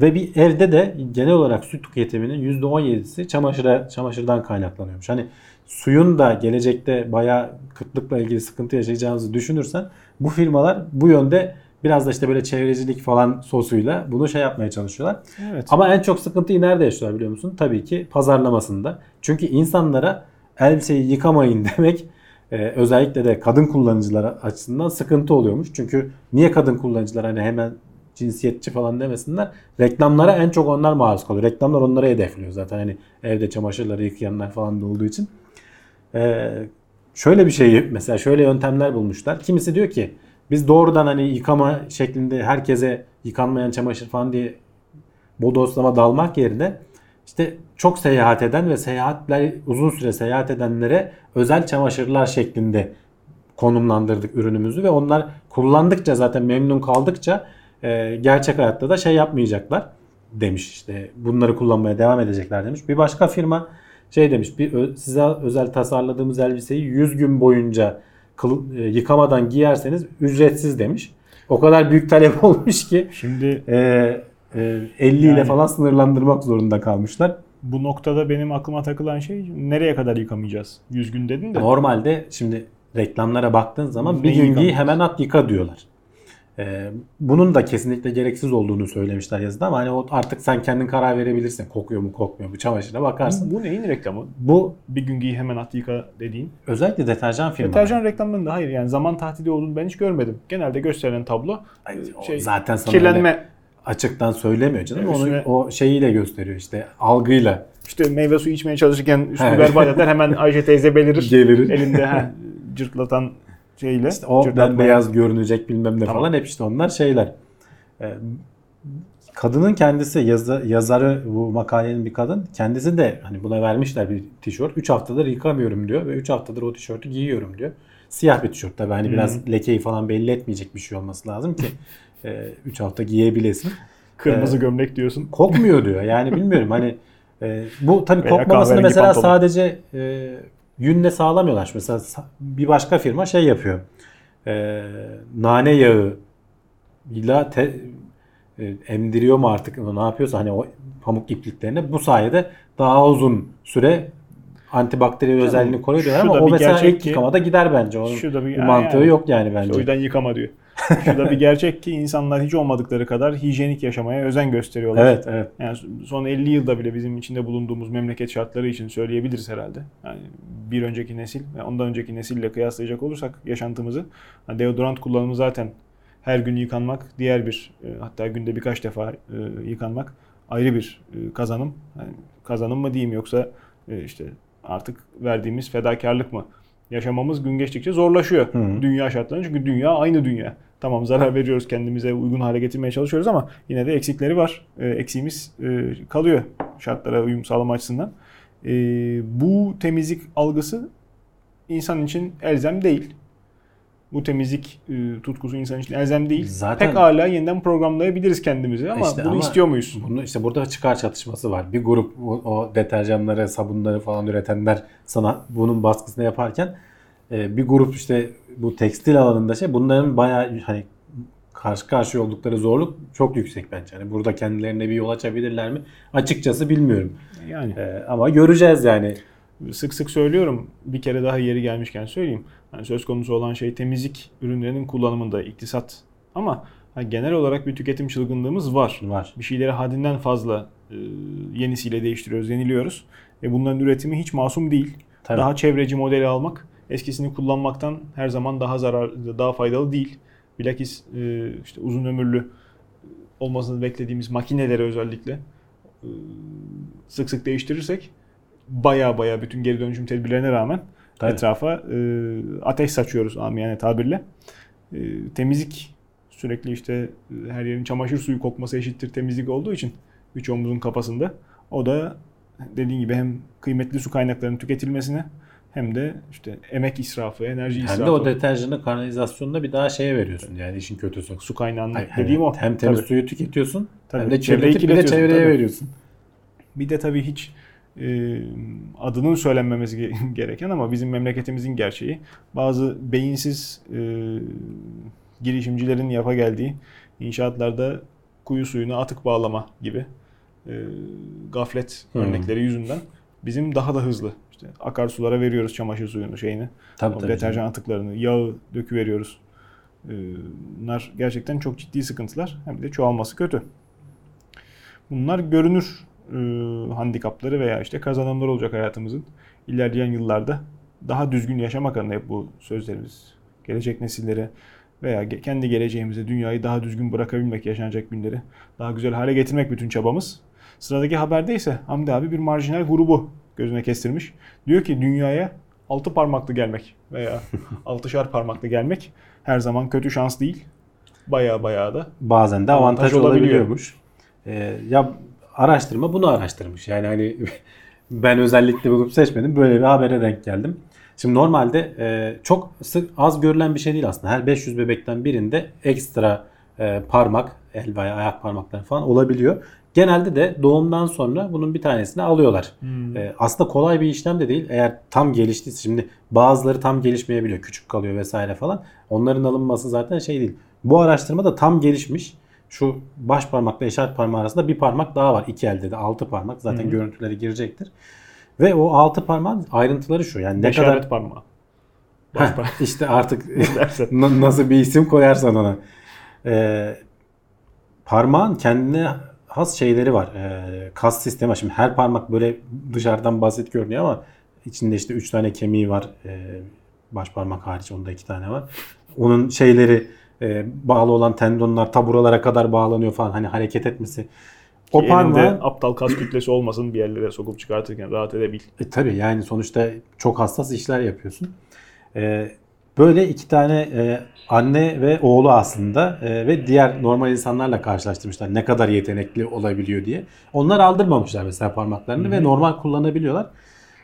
C: Ve bir evde de genel olarak su tüketiminin %17'si çamaşıra, çamaşırdan kaynaklanıyormuş. Hani suyun da gelecekte bayağı kıtlıkla ilgili sıkıntı yaşayacağınızı düşünürsen bu firmalar bu yönde biraz da işte böyle çevrecilik falan sosuyla bunu şey yapmaya çalışıyorlar.
B: evet.
C: Ama en çok sıkıntıyı nerede yaşıyorlar biliyor musun? Tabii ki pazarlamasında. Çünkü insanlara elbiseyi yıkamayın demek e, özellikle de kadın kullanıcılar açısından sıkıntı oluyormuş. Çünkü niye kadın kullanıcılar hani hemen cinsiyetçi falan demesinler. Reklamlara en çok onlar maruz kalıyor. Reklamlar onlara hedefliyor zaten hani evde çamaşırları yıkayanlar falan da olduğu için. E, şöyle bir şey mesela şöyle yöntemler bulmuşlar. Kimisi diyor ki biz doğrudan hani yıkama şeklinde herkese yıkanmayan çamaşır falan diye bodoslama dalmak yerine işte çok seyahat eden ve seyahatler uzun süre seyahat edenlere özel çamaşırlar şeklinde konumlandırdık ürünümüzü ve onlar kullandıkça zaten memnun kaldıkça e, gerçek hayatta da şey yapmayacaklar demiş işte bunları kullanmaya devam edecekler demiş. Bir başka firma şey demiş bir size özel tasarladığımız elbiseyi 100 gün boyunca kıl- e, yıkamadan giyerseniz ücretsiz demiş. O kadar büyük talep olmuş ki
B: Şimdi
C: e, e, 50 ile
B: Yani-
C: falan sınırlandırmak zorunda kalmışlar.
B: bu noktada benim aklıma takılan şey nereye kadar yıkamayacağız? 100 gün dedin de.
C: Normalde şimdi reklamlara baktığın zaman bir
B: Neyi
C: gün giy hemen at yıka diyorlar. E, bunun da kesinlikle gereksiz olduğunu söylemişler yazıda ama hani o artık sen kendin karar verebilirsin. Kokuyor mu kokmuyor mu çamaşıra bakarsın.
B: Bu neyin reklamı?
C: Bu
B: Bir gün giy hemen at yıka dediğin.
C: özellikle deterjan firmaları.
B: Deterjan reklamlarında hayır yani zaman tahtidi olduğunu ben hiç görmedim. Genelde gösterilen tablo
C: Ay,
B: şey,
C: zaten sana öyle
B: kirlenme
C: açıktan söylemiyor canım.
B: Evet,
C: Onu
B: üstüne-
C: o şeyiyle gösteriyor işte algıyla.
B: işte meyve suyu içmeye çalışırken üstünü berbat eder hemen Ayşe teyze belirir.
C: Gelir.
B: Elinde ha, cırtlatan şeyle.
C: İşte o
B: cırtlatma-
C: beyaz görünecek bilmem ne
B: Tamam.
C: falan hep işte onlar şeyler. Ee, kadının kendisi yazı, yazarı bu makalenin bir kadın kendisi de hani buna vermişler bir tişört. 3 haftadır yıkamıyorum diyor ve 3 haftadır o tişörtü giyiyorum diyor. Siyah bir tişört tabii hani
B: Hmm.
C: biraz lekeyi falan belli etmeyecek bir şey olması lazım ki 3 hafta giyebilesin.
B: Kırmızı
C: Ee,
B: gömlek diyorsun.
C: Kokmuyor diyor. Yani bilmiyorum hani e, bu tabii
B: Veya
C: kokmamasını mesela
B: pantolon.
C: sadece e, yünle sağlamıyorlar. Mesela bir başka firma şey yapıyor. E, nane yağı ile te- emdiriyor mu artık ne yapıyorsa hani o pamuk ipliklerini bu sayede daha uzun süre antibakteriyel
B: Canım,
C: özelliğini koruyor diyorlar
B: şu
C: ama
B: da
C: o mesela ilk yıkamada gider bence. Onun
B: Şu da bir,
C: bir
B: yani-
C: mantığı yok yani
B: İşte
C: bence.
B: o yüzden yıkama diyor. Şurada bir gerçek ki insanlar hiç olmadıkları kadar hijyenik yaşamaya özen gösteriyorlar.
C: Evet evet.
B: Yani son 50 yılda bile bizim içinde bulunduğumuz memleket şartları için söyleyebiliriz herhalde. Yani bir önceki nesil ve ondan önceki nesille kıyaslayacak olursak yaşantımızı yani deodorant kullanımı zaten her gün yıkanmak, diğer bir e, hatta günde birkaç defa e, yıkanmak ayrı bir e, kazanım. Yani kazanım mı diyeyim yoksa işte artık verdiğimiz fedakarlık mı? Yaşamamız gün geçtikçe zorlaşıyor
C: Hı.
B: dünya şartlarında. Çünkü dünya aynı dünya. Tamam zarar veriyoruz kendimize uygun hale getirmeye çalışıyoruz ama yine de eksikleri var. E, eksiğimiz e, kalıyor şartlara uyum sağlama açısından. E, bu temizlik algısı insan için elzem değil. Bu temizlik e, tutkusu insan için elzem değil.
C: Zaten-
B: Pek hala yeniden programlayabiliriz kendimizi ama
C: İşte
B: bunu
C: ama
B: istiyor muyuz?
C: Bunu işte burada çıkar çatışması var. Bir grup o, o deterjanları, sabunları falan üretenler sana bunun baskısını yaparken e, bir grup işte bu tekstil alanında şey bunların bayağı hani karşı karşıya oldukları zorluk çok yüksek bence. Yani burada kendilerine bir yol açabilirler mi? Açıkçası bilmiyorum.
B: Yani
C: E, ama göreceğiz yani.
B: Sık sık söylüyorum. Bir kere daha yeri gelmişken söyleyeyim. Yani söz konusu olan şey temizlik ürünlerinin kullanımında iktisat. Ama hani genel olarak bir tüketim çılgınlığımız var.
C: Var.
B: Bir şeyleri haddinden fazla e, yenisiyle değiştiriyoruz, yeniliyoruz. Ve bunların üretimi hiç masum değil.
C: Tabii.
B: Daha çevreci modeli almak eskisini kullanmaktan her zaman daha zarar, daha faydalı değil. Bilakis e, işte uzun ömürlü olmasını beklediğimiz makineleri özellikle e, sık sık değiştirirsek baya baya bütün geri dönüşüm tedbirlerine rağmen
C: Tabii.
B: etrafa e, ateş saçıyoruz amiyane tabirle. E, temizlik sürekli işte e, her yerin çamaşır suyu kokması eşittir temizlik olduğu için birçoğumuzun kafasında. O da dediğin gibi hem kıymetli su kaynaklarının tüketilmesine hem de işte emek israfı, enerji
C: Hem
B: israfı.
C: de o deterjanı kanalizasyonda bir daha şeye veriyorsun yani işin kötüsü.
B: su kaynağının
C: Hayır,
B: dediğim o.
C: Hem temiz
B: Tabii.
C: suyu tüketiyorsun
B: Tabii,
C: hem de
B: çevreyi
C: bir de çevreye
B: tabii.
C: veriyorsun.
B: Bir de tabii hiç adının söylenmemesi ge- gereken ama bizim memleketimizin gerçeği bazı beyinsiz e, girişimcilerin yapa geldiği inşaatlarda kuyu suyuna atık bağlama gibi e, gaflet
C: Hmm.
B: örnekleri yüzünden bizim daha da hızlı işte akarsulara veriyoruz çamaşır suyunu şeyini
C: Tabii tabii.
B: deterjan atıklarını yağı döküveriyoruz. E, bunlar gerçekten çok ciddi sıkıntılar hem de çoğalması kötü. Bunlar görünür e, handikapları veya işte kazanımlar olacak hayatımızın ilerleyen yıllarda daha düzgün yaşamak adına hep bu sözlerimiz. Gelecek nesillere veya kendi geleceğimize dünyayı daha düzgün bırakabilmek, yaşanacak günleri daha güzel hale getirmek bütün çabamız. Sıradaki haberde ise Hamdi abi bir marjinal grubu gözüne kestirmiş. Diyor ki dünyaya altı parmaklı gelmek veya altışar parmaklı gelmek her zaman kötü şans değil. Baya baya da
C: Bazen de avantaj,
B: Avantaj olabiliyor.
C: olabiliyormuş. Ee, ya araştırma bunu araştırmış. Yani hani ben özellikle bulup seçmedim. Böyle bir habere denk geldim. Şimdi normalde e, çok sık az görülen bir şey değil aslında. Her 500 bebekten birinde ekstra e, parmak, el veya ayak parmakları falan olabiliyor. Genelde de doğumdan sonra bunun bir tanesini alıyorlar. E, aslında kolay bir işlem de değil. Eğer tam geliştiyse şimdi bazıları tam gelişmeyebiliyor. Küçük kalıyor vesaire falan. Onların alınması zaten şey değil. Bu araştırma da tam gelişmiş. Şu baş parmakla işaret parmağı arasında bir parmak daha var. İki elde de altı parmak. Zaten
B: Hı hı.
C: görüntüleri girecektir. Ve o altı parmağın ayrıntıları şu. Yani ne
B: beşaret
C: kadar
B: parmağı. Baş parmağı
C: işte artık nasıl bir isim koyarsan ona. Ee, parmağın kendine has şeyleri var. Ee, kas sistemi var. Şimdi her parmak böyle dışarıdan basit görünüyor ama içinde işte 3 tane kemiği var. Ee, baş parmak hariç onda 2 tane var. Onun şeyleri e, bağlı olan tendonlar ta buralara kadar bağlanıyor falan. Hani hareket etmesi. O parmağın
B: aptal kas kütlesi olmasın bir yerlere sokup çıkartırken rahat edebil.
C: E, tabii yani sonuçta çok hassas işler yapıyorsun. E, böyle iki tane e, anne ve oğlu aslında e, ve diğer normal insanlarla karşılaştırmışlar. Ne kadar yetenekli olabiliyor diye. Onlar aldırmamışlar mesela parmaklarını ve normal kullanabiliyorlar.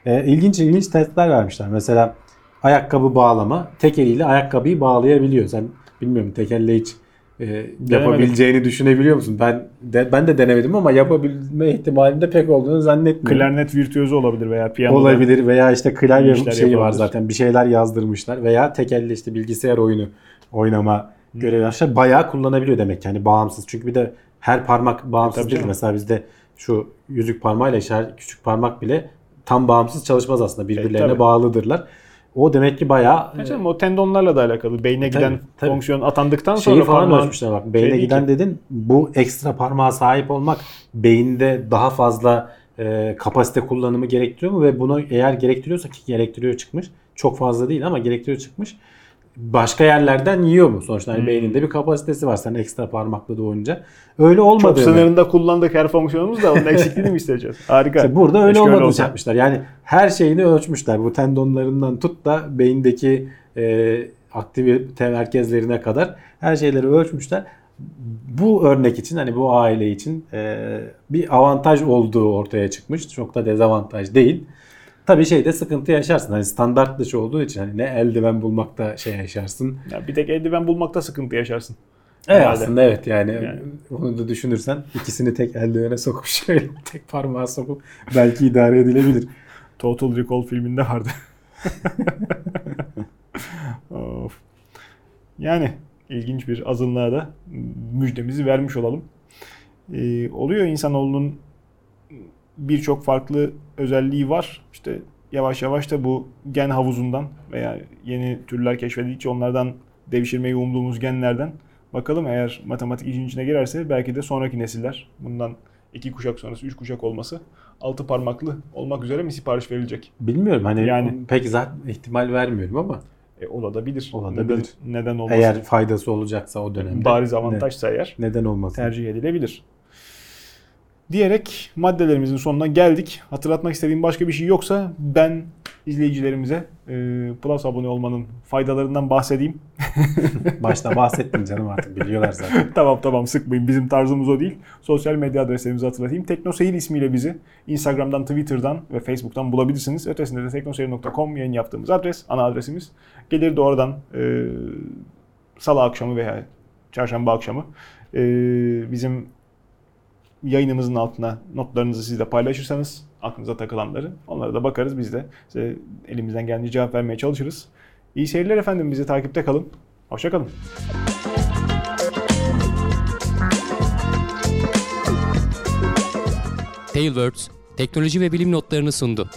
C: E, ilginç ilginç testler vermişler. Mesela ayakkabı bağlama. Tek eliyle ayakkabıyı bağlayabiliyor. Sen bilmiyorum tek elle hiç e, yapabileceğini düşünebiliyor musun? Ben de, ben de denemedim ama yapabilme ihtimalim de pek olduğunu zannetmiyorum.
B: Klarnet virtüözü olabilir veya piyano.
C: Olabilir veya işte klavye şeyi var
B: yapabilir.
C: zaten bir şeyler yazdırmışlar veya tek elle işte bilgisayar oyunu oynama görevi var. Bayağı kullanabiliyor demek yani bağımsız. Çünkü bir de her parmak bağımsız
B: Tabii
C: değil.
B: canım.
C: Mesela bizde şu yüzük parmağıyla işaret küçük parmak bile tam bağımsız çalışmaz aslında. Birbirlerine
B: tabii.
C: bağlıdırlar. O demek ki bayağı
B: Ya canım, o tendonlarla da alakalı. Beyne
C: Tabii,
B: giden
C: tabii.
B: fonksiyon atandıktan
C: şeyi
B: sonra
C: falan
B: parmağın
C: ölçmüşler bak. Beyne
B: değil
C: giden
B: ki.
C: dedin. Bu ekstra parmağa sahip olmak beyinde daha fazla e, kapasite kullanımı gerektiriyor mu ve bunu eğer gerektiriyorsa ki gerektiriyor çıkmış. Çok fazla değil ama gerektiriyor çıkmış. Başka yerlerden yiyor mu? Sonuçta hani
B: Hmm.
C: beyninde bir kapasitesi var sen ekstra parmakla doğunca. Öyle
B: çok
C: olmadığını.
B: sınırında kullandık her fonksiyonumuz da onun eksikliğini mi isteyeceğiz? Harika.
C: İşte burada öyle
B: Keşke
C: olmadığını yapmışlar. Yani her şeyini ölçmüşler. Bu tendonlarından tut da beyindeki e, aktivite merkezlerine kadar her şeyleri ölçmüşler. Bu örnek için hani bu aile için e, bir avantaj olduğu ortaya çıkmış. Çok da dezavantaj değil. Tabii şeyde sıkıntı yaşarsın. Hani standart dışı olduğu için hani ne eldiven bulmakta şey yaşarsın.
B: Ya bir tek eldiven bulmakta sıkıntı yaşarsın.
C: Evet
B: Herhalde.
C: aslında evet yani,
B: Yani.
C: onu da düşünürsen ikisini tek eldivene sokup şöyle tek parmağı sokup belki idare edilebilir.
B: Total Recall filminde vardı. of. Yani ilginç bir azınlığa da müjdemizi vermiş olalım. Ee, oluyor insanoğlunun birçok farklı özelliği var. İşte yavaş yavaş da bu gen havuzundan veya yeni türler keşfedildikçe onlardan devşirmeyi umduğumuz genlerden bakalım eğer matematik işin içine girerse belki de sonraki nesiller bundan iki kuşak sonrası, üç kuşak olması altı parmaklı olmak üzere mi sipariş verilecek?
C: Bilmiyorum hani
B: Yani.
C: pek zaten ihtimal vermiyorum ama
B: E, olabilir.
C: Olabilir.
B: Neden, neden olmasın?
C: eğer faydası olacaksa o dönemde
B: bariz avantajsa eğer
C: ne- neden olmasın?
B: tercih edilebilir. Diyerek maddelerimizin sonuna geldik. Hatırlatmak istediğim başka bir şey yoksa ben izleyicilerimize e, Plus abone olmanın faydalarından bahsedeyim.
C: Başta bahsettim canım artık biliyorlar zaten.
B: tamam tamam sıkmayın bizim tarzımız o değil. Sosyal medya adreslerimizi hatırlatayım. Teknoseyir ismiyle bizi Instagram'dan, Twitter'dan ve Facebook'tan bulabilirsiniz. Ötesinde de teknoseyir.com yayın yaptığımız adres, ana adresimiz. Gelir doğrudan e, salı akşamı veya çarşamba akşamı e, bizim yayınımızın altına notlarınızı siz de paylaşırsanız aklınıza takılanları onlara da bakarız biz de size elimizden geldiğince cevap vermeye çalışırız. İyi seyirler efendim bizi takipte kalın. Hoşçakalın.
A: Tailwords teknoloji ve bilim notlarını sundu.